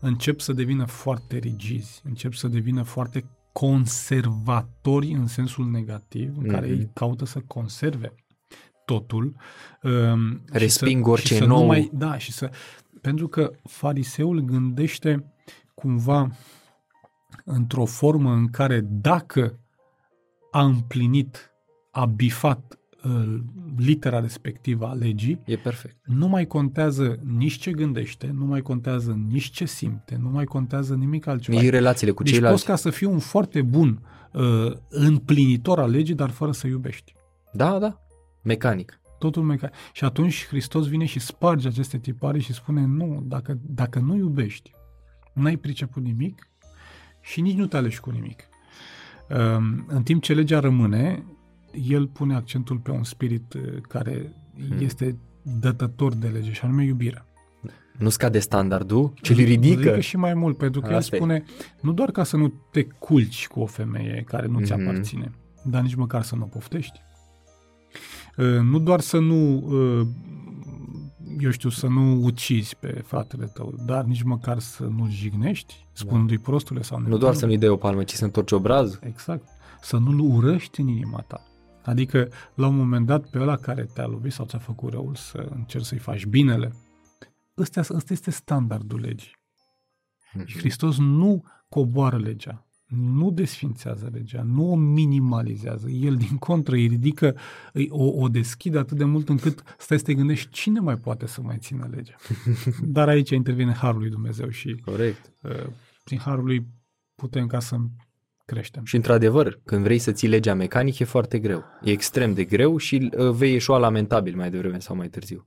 încep să devină foarte rigizi, încep să devină foarte conservatori în sensul negativ, în care Mhm. ei caută să conserve totul. um, și Resping să, orice și să nou. Nu mai, da, și să, pentru că fariseul gândește cumva într-o formă în care dacă a împlinit, a bifat uh, litera respectivă a legii, E perfect. nu mai contează nici ce gândește, nu mai contează nici ce simte, nu mai contează nimic altceva. Nici relațiile cu deci ceilalți. poți ca să fii un foarte bun uh, împlinitor al legii, dar fără să iubești. Da, da. Mecanic. Totul meca- Și atunci Hristos vine și sparge aceste tipare și spune, nu, dacă, dacă nu iubești, n-ai priceput nimic și nici nu te alegi cu nimic. Um, În timp ce legea rămâne, el pune accentul pe un spirit uh, care Hmm. este dătător de lege, și anume iubirea. Nu scade standardul, ci îl ridică. ridică și mai mult, pentru că el Asta e. spune, nu doar ca să nu te culci cu o femeie care nu ți Mhm. aparține, dar nici măcar să nu o poftești. Uh, Nu doar să nu, uh, eu știu, să nu ucizi pe fratele tău, dar nici măcar să nu jignești, spunându-i prostule sau Nu doar să nu-i dei o palmă, ci să întorci obrazul. Exact. Să nu-l urăști în inima ta. Adică, la un moment dat, pe ăla care te-a lovit sau ți-a făcut răul, să încerci să-i faci binele. Ăsta, ăsta este standardul legii. Și Hristos nu coboară legea, nu desfințează legea, nu o minimalizează. El, din contră, îi ridică, îi, o, o deschide atât de mult încât stai să te gândești cine mai poate să mai țină legea. <laughs> Dar aici intervine Harul lui Dumnezeu și Corect. uh, prin Harul lui putem ca să creștem. Și într-adevăr, când vrei să ții legea mecanic, e foarte greu. E extrem de greu și uh, vei ieșua lamentabil mai devreme sau mai târziu.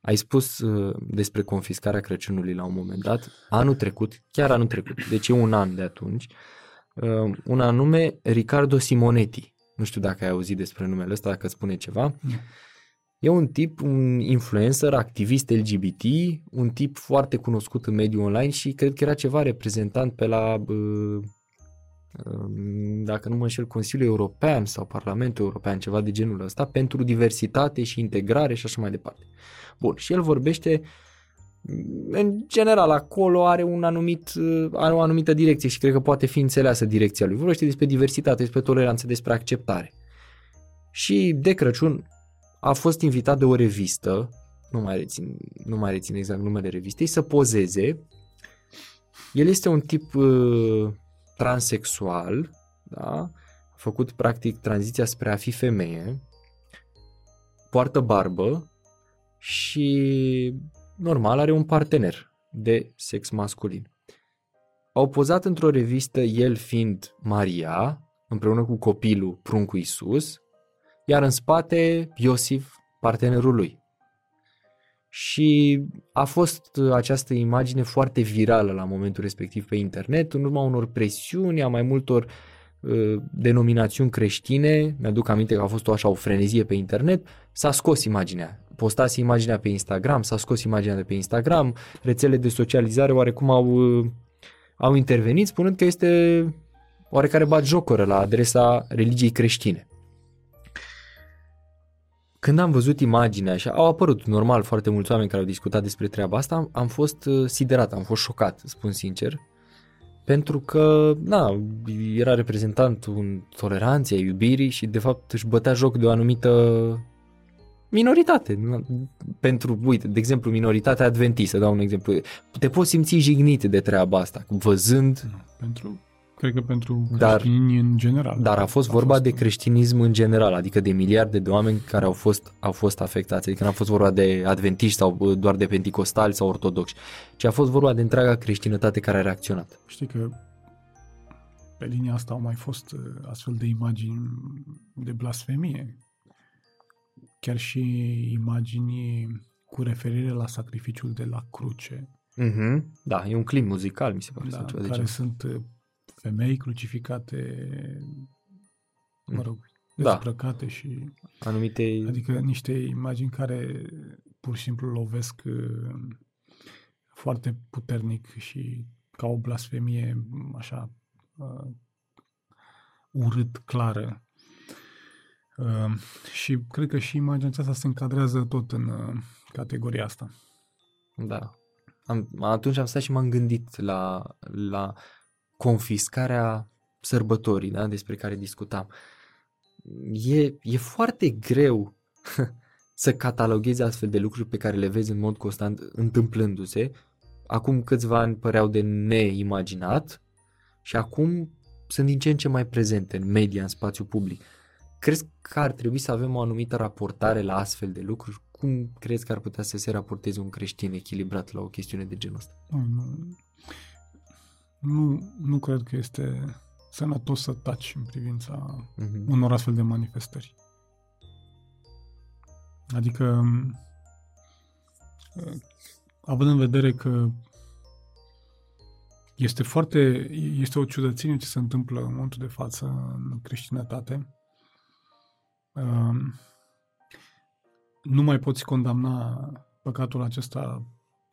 Ai spus uh, despre confiscarea Crăciunului la un moment dat, anul trecut, chiar anul trecut, deci e un an de atunci, uh, un anume Ricardo Simonetti. Nu știu dacă ai auzit despre numele ăsta, dacă îți spune ceva. Nu. E un tip, un influencer, activist LGBT, un tip foarte cunoscut în mediul online și cred că era ceva reprezentant pe la, uh, um, dacă nu mă înșel, Consiliul European sau Parlamentul European, ceva de genul ăsta, pentru diversitate și integrare și așa mai departe. Bun, și el vorbește în general, acolo are, un anumit, uh, are o anumită direcție și cred că poate fi înțeleasă direcția lui. Vorbește despre diversitate, despre toleranță, despre acceptare. Și de Crăciun a fost invitat de o revistă, nu mai rețin, nu mai rețin exact numele revistei, să pozeze. El este un tip uh, transexual, da? a făcut practic tranziția spre a fi femeie, poartă barbă și normal are un partener de sex masculin. Au pozat într-o revistă el fiind Maria, împreună cu copilul pruncul Isus, iar în spate Iosif, partenerul lui. Și a fost uh, această imagine foarte virală la momentul respectiv pe internet, în urma unor presiuni a mai multor uh, denominațiuni creștine, mi-aduc aminte că a fost o așa o frenezie pe internet, s-a scos imaginea. Postase imaginea pe Instagram, s-a scos imaginea de pe Instagram, rețele de socializare oarecum au, uh, au intervenit spunând că este oarecare batjocoră la adresa religiei creștine. Când am văzut imaginea și au apărut normal foarte mulți oameni care au discutat despre treaba asta, am, am fost uh, siderat, am fost șocat, spun sincer, pentru că, na, era reprezentant un toleranței, a iubirii și de fapt își bătea joc de o anumită minoritate. Na, Pentru, uite, de exemplu, minoritatea adventistă, dau un exemplu. Te poți simți jignit de treaba asta, văzând Nu, pentru, cred că pentru Dar- creștini în general. Dar a fost vorba de un- creștinism în general, adică de miliarde de oameni care au fost, au fost afectați. Adică n-a fost vorba de adventiști sau uh, doar de penticostali sau ortodoxi, ci a fost vorba de întreaga creștinătate care a reacționat. Știi că pe linia asta au mai fost uh, astfel de imagini de blasfemie. Chiar și imagini cu referire la sacrificiul de la cruce, Mm-hmm. Da, e un clip muzical, mi se pare. da, sau ceva de care genul. sunt uh, femei crucificate, mă rog, Da. dezbrăcate și... Anumite... Adică niște imagini care pur și simplu lovesc uh, foarte puternic și ca o blasfemie așa uh, urât clară. Uh, și cred că și imaginea aceasta se încadrează tot în uh, categoria asta. Da. Am, atunci am stat și m-am gândit la, la confiscarea sărbătorii, da, despre care discutam. E, e foarte greu <laughs> să cataloghezi astfel de lucruri pe care le vezi în mod constant întâmplându-se. Acum câțiva ani păreau de neimaginat și acum sunt din ce în ce mai prezente în media, în spațiu public. Crezi că ar trebui să avem o anumită raportare la astfel de lucruri? Cum crezi că ar putea să se raporteze un creștin echilibrat la o chestiune de genul ăsta? Nu, nu, nu, nu cred că este sănătos să taci în privința Mhm. unor astfel de manifestări. Adică, uh, având în vedere că este foarte, este o ciudățenie ce se întâmplă în momentul de față în creștinătate, uh, nu mai poți condamna păcatul acesta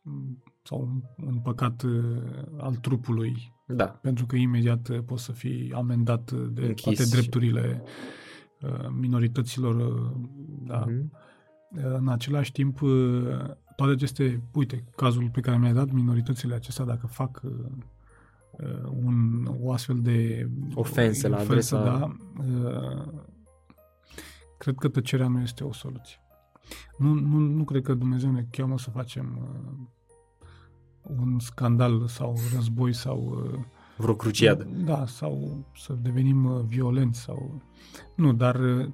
mm, sau un, un păcat uh, al trupului Da, pentru că imediat uh, poți să fii amendat uh, de Închis toate și- drepturile uh, minorităților. uh, Da. Mhm. Uh, În același timp, uh, toate aceste, uite, cazul pe care mi-ai dat, minoritățile acestea, dacă fac uh, uh, un, o astfel de Ofensă la adresa- da, uh, cred că tăcerea nu este o soluție. Nu, nu, nu cred că Dumnezeu ne cheamă să facem uh, un scandal sau război sau uh, vreo cruciadă. da, sau să devenim uh, violenți sau... Nu, dar uh,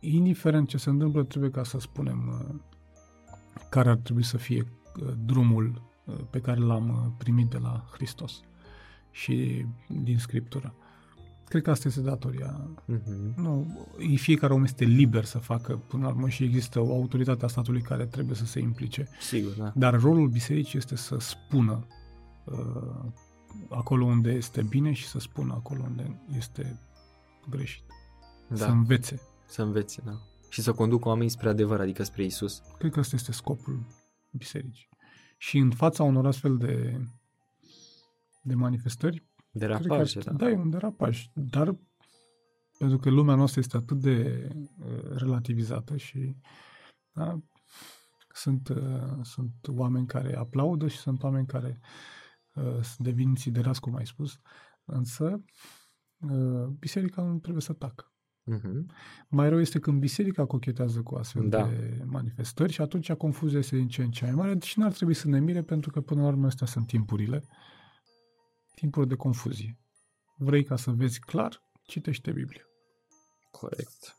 indiferent ce se întâmplă, trebuie ca să spunem uh, care ar trebui să fie uh, drumul uh, pe care l-am uh, primit de la Hristos și din Scriptură. Cred că asta este datoria. Mhm. Nu, fiecare om este liber să facă până la urmă și există o autoritate a statului care trebuie să se implice. Sigur, da. Dar rolul bisericii este să spună uh, acolo unde este bine și să spună acolo unde este greșit. Da. Să da. învețe. Să învețe, da. Și să conducă oamenii spre adevăr, adică spre Isus. Cred că ăsta este scopul bisericii. Și în fața unor astfel de, de manifestări, cred că Derapaje, ar- da. da, e un derapaj. Dar pentru că lumea noastră este atât de uh, relativizată și da, sunt, uh, sunt oameni care aplaudă și sunt oameni care uh, devin siderați, cum ai spus, însă uh, biserica nu trebuie să tacă. Mhm. Mai rău este când biserica cochetează cu astfel Da. de manifestări și atunci confuzia este din ce în ce mai mare și n-ar trebui să ne mire pentru că până la urmă astea sunt timpurile, timpuri de confuzie. Vrei ca să vezi clar? Citește Biblia. Corect.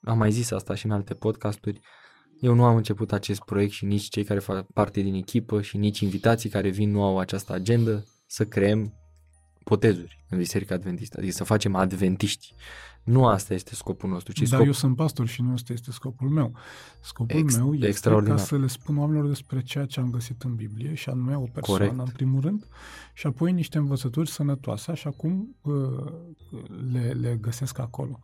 Am mai zis asta și în alte podcasturi. Eu nu am început acest proiect și nici cei care fac parte din echipă și nici invitații care vin nu au această agendă să creăm potezuri în Biserica Adventistă, adică să facem adventiști. Nu asta este scopul nostru, ci Dar scopul... eu sunt pastor și nu ăsta este scopul meu. Scopul Ex- meu este extraordinar. ca să le spun oamenilor despre ceea ce am găsit în Biblie și anume o persoană Corect. în primul rând și apoi niște învățături sănătoase, așa cum uh, le, le găsesc acolo.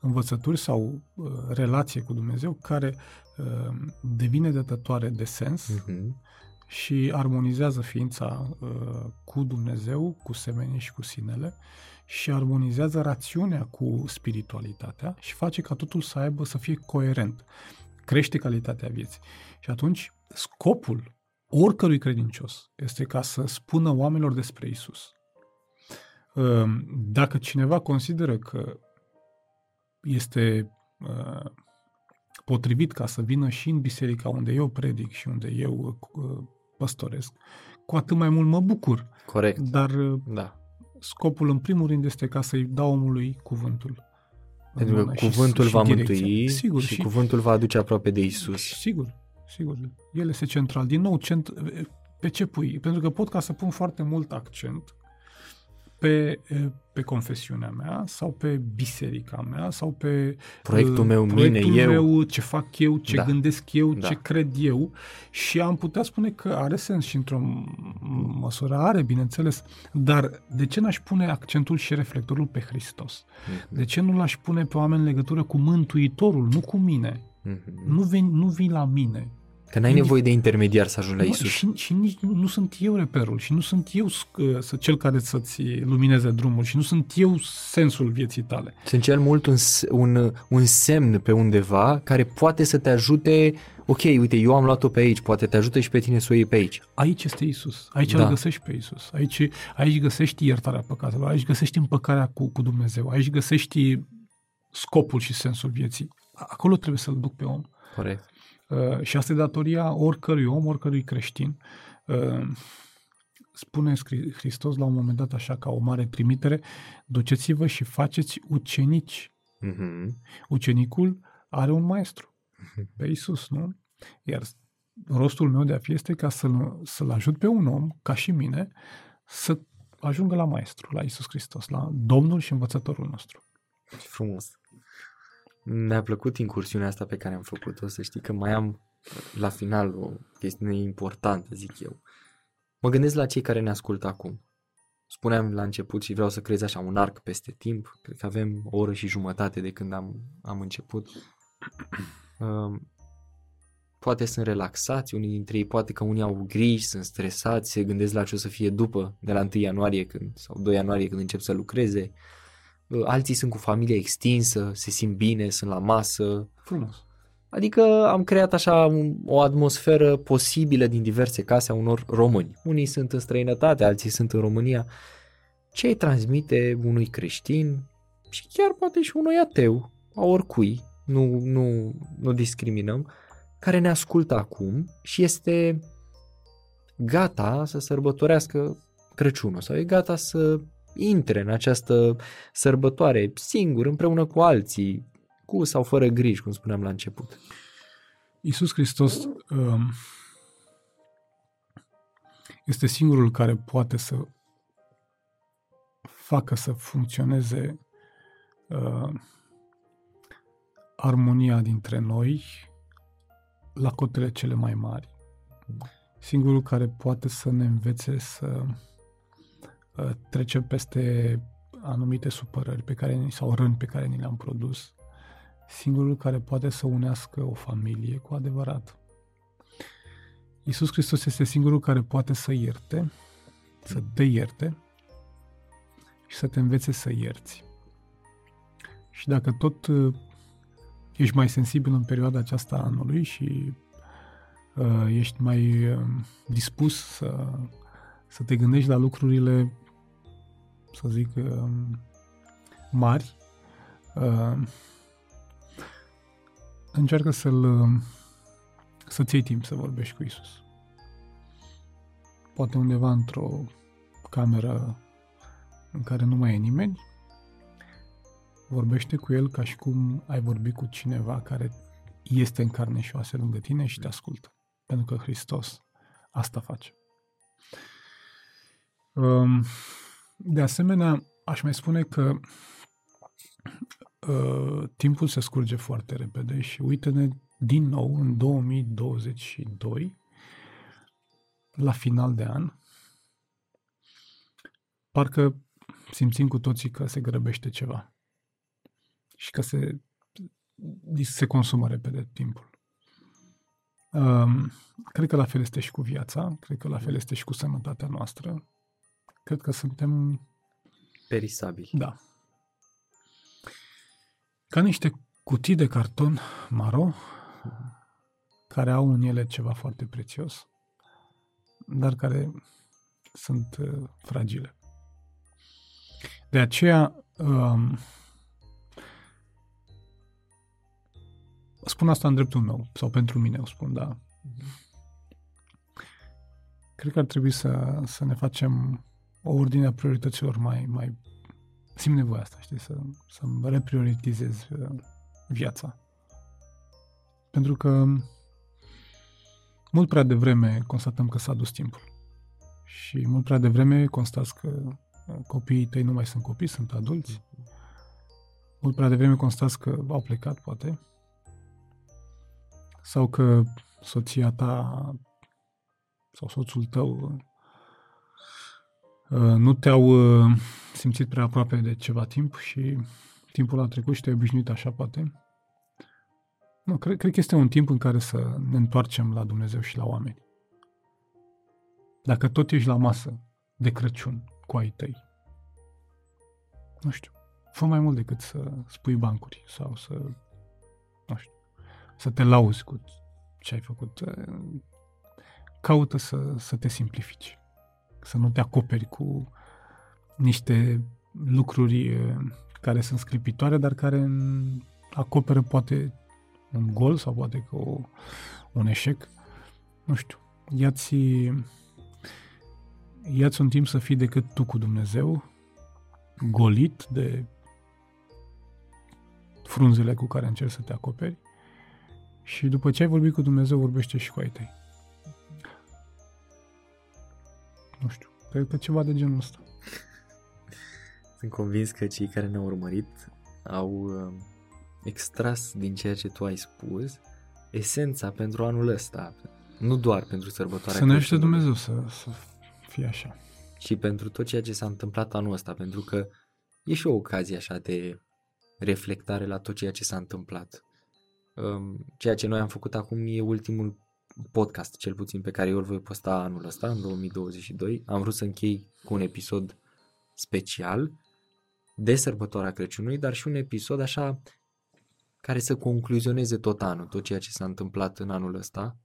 Învățături sau uh, relație cu Dumnezeu care uh, devine dătătoare de sens Mhm. Și armonizează ființa uh, cu Dumnezeu, cu semenii și cu sinele și armonizează rațiunea cu spiritualitatea și face ca totul să aibă, să fie coerent. Crește calitatea vieții. Și atunci scopul oricărui credincios este ca să spună oamenilor despre Isus. Uh, Dacă cineva consideră că este uh, potrivit ca să vină și în biserica unde eu predic și unde eu uh, păstoresc, cu atât mai mult mă bucur. Corect, Dar uh, da. scopul în primul rând este ca să-i dau omului cuvântul. în Pentru că mână și- cuvântul și va direcția. mântui Sigur, și și, cuvântul va aduce aproape de Isus. Sigur, sigur. El este central. Din nou, cent, pe ce pui? Pentru că pot ca să pun foarte mult accent pe, pe confesiunea mea sau pe biserica mea sau pe Proiectul uh, meu, proiectul mine, eu. meu, ce fac eu, ce Da. gândesc eu, Da. ce cred eu și am putea spune că are sens și într-o m- măsură are, bineînțeles, dar de ce n-aș pune accentul și reflectorul pe Hristos? Mhm. De ce nu l-aș pune pe oameni în legătură cu Mântuitorul, nu cu mine? Mhm. Nu vin, nu vin la mine. Că n-ai nevoie de intermediar să ajungi la Nu, Isus. și, și nici nu, nu sunt eu reperul și nu sunt eu sc- să, cel care să-ți lumineze drumul și nu sunt eu sensul vieții tale. Sunt cel mult un, s- un, un semn pe undeva care poate să te ajute, ok, uite, eu am luat-o pe aici, poate te ajută și pe tine să o iei pe aici. Aici este Isus. Aici Da. îl găsești pe Isus. Aici, aici găsești iertarea păcatelor. Aici găsești împăcarea cu, cu Dumnezeu. Aici găsești scopul și sensul vieții. acolo trebuie să-l duc pe om. Corect. Uh, și asta e datoria oricărui om, oricărui creștin. Uh, spune Scri- Hristos la un moment dat așa ca o mare trimitere, duceți-vă și faceți ucenici. Mm-hmm. Ucenicul are un maestru, pe Isus, nu? Iar rostul meu de a fi este ca să-l, să-l ajut pe un om, ca și mine, să ajungă la maestru, la Isus Hristos, la Domnul și învățătorul nostru. Frumos. Mi-a plăcut incursiunea asta pe care am făcut-o, să știi că mai am la final o chestiune importantă, zic eu. Mă gândesc la cei care ne ascultă acum. Spuneam la început și vreau să creez așa un arc peste timp. Cred că avem o oră și jumătate de când am, am început. Um, poate sunt relaxați, unii dintre ei poate că unii au griji, sunt stresați, se gândesc la ce o să fie după, de la 1 ianuarie când, sau 2 ianuarie când încep să lucreze. Uh, Alții sunt cu familie extinsă, se simt bine, sunt la masă. Frumos. Adică am creat așa un- o atmosferă posibilă din diverse case a unor români. Unii sunt în străinătate, alții sunt în România. Ce îi transmite unui creștin și chiar poate și unui ateu, a oricui, nu, nu, nu discriminăm, care ne ascultă acum și este gata să sărbătorească Crăciunul sau e gata să intre în această sărbătoare singur, împreună cu alții, cu sau fără griji, cum spuneam la început. Iisus Hristos um, este singurul care poate să facă să funcționeze uh, armonia dintre noi la cotele cele mai mari. Singurul care poate să ne învețe să uh, trecem peste anumite supărări pe care, ni- sau răni pe care ni le-am produs. Singurul care poate să unească o familie cu adevărat. Iisus Hristos este singurul care poate să ierte, să te ierte și să te învețe să ierți. Și dacă tot uh, ești mai sensibil în perioada aceasta a anului și uh, ești mai uh, dispus să, să te gândești la lucrurile, să zic, uh, mari, uh, încearcă să-l uh, să-ți iei timp să vorbești cu Isus. Poate undeva într-o cameră în care nu mai e nimeni, vorbește cu el ca și cum ai vorbi cu cineva care este în carne și oase lângă tine și te ascultă. Pentru că Hristos asta face. Um, De asemenea, aș mai spune că uh, timpul se scurge foarte repede și uite-ne din nou în 2022, la final de an, parcă simțim cu toții că se grăbește ceva și că se, se consumă repede timpul. Um, cred că la fel este și cu viața, cred că la fel este și cu sănătatea noastră. Cred că suntem, Perisabil. da, ca niște cutii de carton maro care au în ele ceva foarte prețios, dar care sunt uh, fragile. De aceea, um, spun asta în dreptul meu, sau pentru mine o spun, da. Cred că ar trebui să, să ne facem o ordine a priorităților mai, mai simt nevoia asta, știi, să, să reprioritizez uh, viața. Pentru că mult prea devreme constatăm că s-a dus timpul. Și mult prea devreme constați că uh, copiii tăi nu mai sunt copii, sunt adulți. Mult prea devreme constați că au plecat, poate. Sau că soția ta sau soțul tău uh, nu te-au uh, simțit prea aproape de ceva timp și timpul a trecut și te-ai obișnuit așa, poate. Nu, cred, cred că este un timp în care să ne întoarcem la Dumnezeu și la oameni. Dacă tot ești la masă de Crăciun cu ai tăi, nu știu, fă mai mult decât să spui bancuri sau să, nu știu, să te lauzi cu ce ai făcut. Caută să, să te simplifici, să nu te acoperi cu niște lucruri eh, care sunt scripitoare, dar care acoperă poate un gol sau poate că o, un eșec. Nu știu. Ia-ți, ia-ți un timp să fii decât tu cu Dumnezeu, golit de frunzele cu care încerci să te acoperi și după ce ai vorbit cu Dumnezeu, vorbește și cu ai tăi. Nu știu, cred că ceva de genul ăsta. <laughs> Sunt convins că cei care ne-au urmărit au uh, extras din ceea ce tu ai spus esența pentru anul ăsta. Nu doar pentru sărbătoarea Să ne ajute Dumnezeu să, să fie așa. Și pentru tot ceea ce s-a întâmplat anul ăsta, pentru că e și o ocazie așa de reflectare la tot ceea ce s-a întâmplat. Um, ceea ce noi am făcut acum e ultimul podcast, cel puțin pe care eu îl voi posta anul ăsta, în 2022. Am vrut să închei cu un episod special de sărbătoarea Crăciunului, dar și un episod așa care să concluzioneze tot anul, tot ceea ce s-a întâmplat în anul ăsta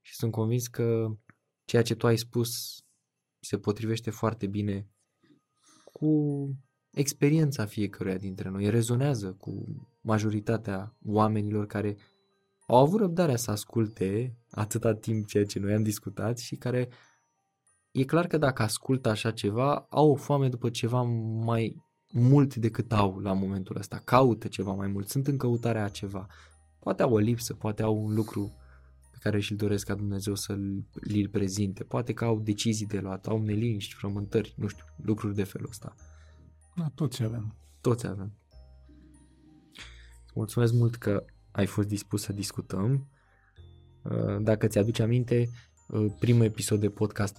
și sunt convins că ceea ce tu ai spus se potrivește foarte bine cu experiența fiecăruia dintre noi, rezonează cu majoritatea oamenilor care au avut răbdarea să asculte atâta timp ceea ce noi am discutat și care e clar că dacă ascultă așa ceva, au o foame după ceva mai mult decât au la momentul ăsta, caută ceva mai mult, sunt în căutarea a ceva. Poate au o lipsă, poate au un lucru pe care și-l doresc ca Dumnezeu să-l l prezinte, poate că au decizii de luat, au neliniști, frământări, nu știu, lucruri de felul ăsta. Da, toți avem. Toți avem. Mulțumesc mult că ai fost dispus să discutăm. Uh, dacă ți-aduce aminte, uh, primul episod de podcast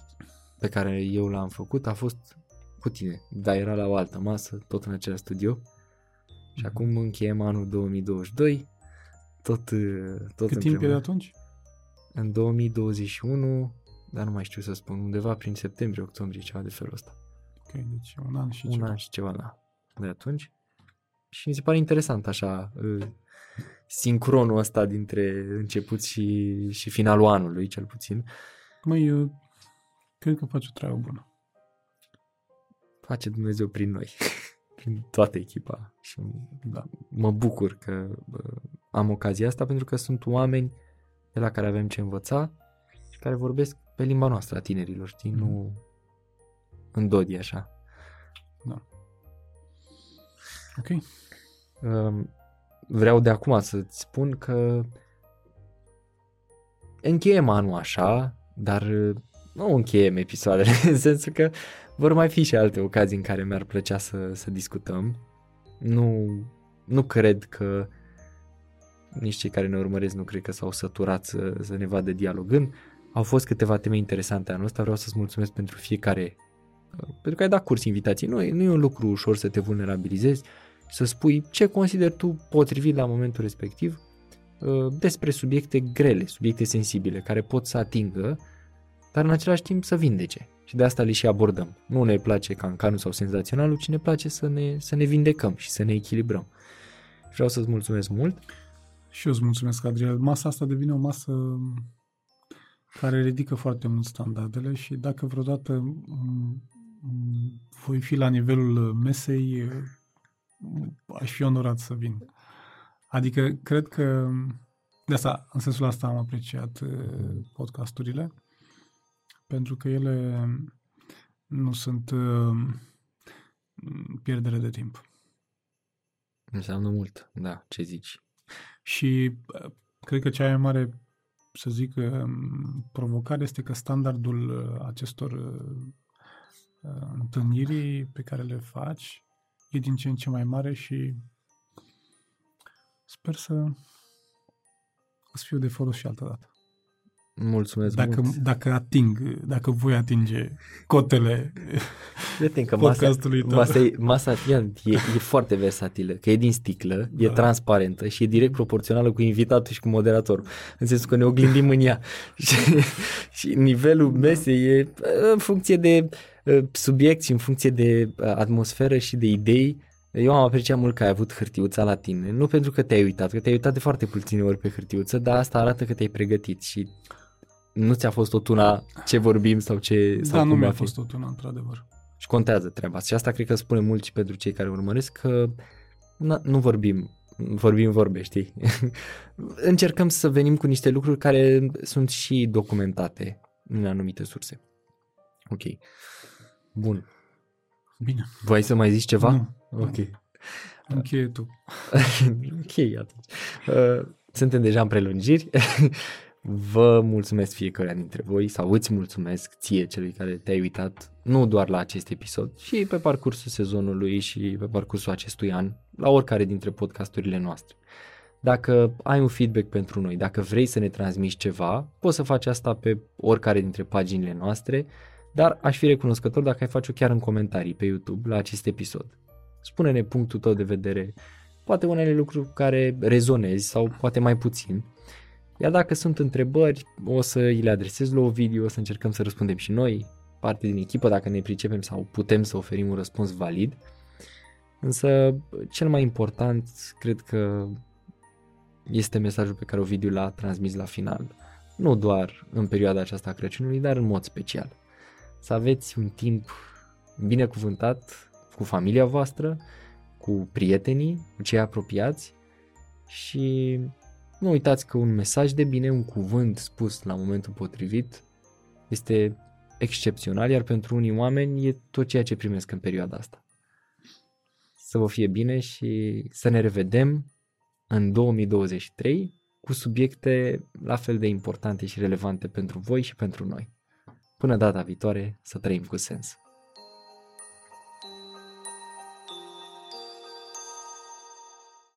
pe care eu l-am făcut a fost cu tine, dar era la o altă masă, tot în același studio. Și mhm. acum încheiem anul 2022, tot, uh, tot Cât timp e de atunci? În 2021, dar nu mai știu să spun, undeva prin septembrie, octombrie, ceva de felul ăsta. Ok, deci un an și un ceva. an și ceva, da, de atunci. Și mi se pare interesant așa sincronul ăsta dintre început și, și finalul anului, cel puțin. Măi, eu cred că faci o treabă bună. Face Dumnezeu prin noi, <laughs> prin toată echipa. Și da, mă bucur că am ocazia asta pentru că sunt oameni de la care avem ce învăța și care vorbesc pe limba noastră a tinerilor, știi? Mm. Nu în dodi așa. Da. Ok. Um, vreau de acum să-ți spun că încheiem anul așa, dar nu încheiem episoadele, <laughs> în sensul că vor mai fi și alte ocazii în care mi-ar plăcea să, să discutăm. Nu, nu cred că nici cei care ne urmăresc nu cred că s-au săturat să, să ne vadă dialogând. Au fost câteva teme interesante anul ăsta, vreau să-ți mulțumesc pentru fiecare, pentru că ai dat curs invitații. Nu, nu e un lucru ușor să te vulnerabilizezi, să spui ce consideri tu potrivit la momentul respectiv uh, despre subiecte grele, subiecte sensibile, care pot să atingă, dar în același timp să vindece. Și de asta le și abordăm. Nu ne place cancanul sau senzaționalul, ci ne place să ne, să ne vindecăm și să ne echilibrăm. Vreau să-ți mulțumesc mult. Și eu îți mulțumesc, Adriel. Masa asta devine o masă care ridică foarte mult standardele și dacă vreodată voi fi la nivelul mesei, aș fi onorat să vin. Adică, cred că de asta, în sensul ăsta am apreciat uh, podcasturile, pentru că ele nu sunt uh, pierdere de timp. Înseamnă mult, da, ce zici. Și uh, cred că cea mai mare, să zic, um, provocare este că standardul acestor întâlniri pe care le faci e din ce în ce mai mare și sper să, să fiu de folos și altă dată. Mulțumesc dacă, mult. Dacă ating, dacă voi atinge cotele Prieten, că masa, masa, e, masa e, e, foarte versatilă, că e din sticlă, da. e transparentă și e direct proporțională cu invitatul și cu moderatorul. În sensul că ne oglindim în ea. <laughs> și, și nivelul mesei e în funcție de uh, subiect și în funcție de uh, atmosferă și de idei. Eu am apreciat mult că ai avut hârtiuța la tine, nu pentru că te-ai uitat, că te-ai uitat de foarte puține ori pe hârtiuță, dar asta arată că te-ai pregătit și nu ți-a fost tot una ce vorbim sau ce... Da, sau nu mi-a fost tot una, într-adevăr. Și contează treaba asta. Și asta cred că spune mult și pentru cei care urmăresc că na, nu vorbim vorbim vorbe, știi? <laughs> Încercăm să venim cu niște lucruri care sunt și documentate în anumite surse. Ok. Bun. Bine. Voi să mai zici ceva? Nu. Ok. Încheie tu. <laughs> ok, atunci. Uh, suntem deja în prelungiri. <laughs> Vă mulțumesc fiecare dintre voi sau îți mulțumesc ție celui care te-ai uitat nu doar la acest episod, și pe parcursul sezonului și pe parcursul acestui an, la oricare dintre podcasturile noastre. Dacă ai un feedback pentru noi, dacă vrei să ne transmiți ceva, poți să faci asta pe oricare dintre paginile noastre, dar aș fi recunoscător dacă ai face-o chiar în comentarii pe YouTube la acest episod. Spune-ne punctul tău de vedere, poate unele lucruri care rezonezi sau poate mai puțin, iar dacă sunt întrebări, o să îi le adresez la o video, o să încercăm să răspundem și noi, parte din echipă, dacă ne pricepem sau putem să oferim un răspuns valid. Însă, cel mai important, cred că este mesajul pe care Ovidiu l-a transmis la final. Nu doar în perioada aceasta a Crăciunului, dar în mod special. Să aveți un timp binecuvântat cu familia voastră, cu prietenii, cu cei apropiați și nu uitați că un mesaj de bine, un cuvânt spus la momentul potrivit este excepțional, iar pentru unii oameni e tot ceea ce primesc în perioada asta. Să vă fie bine și să ne revedem în 2023 cu subiecte la fel de importante și relevante pentru voi și pentru noi. Până data viitoare, să trăim cu sens.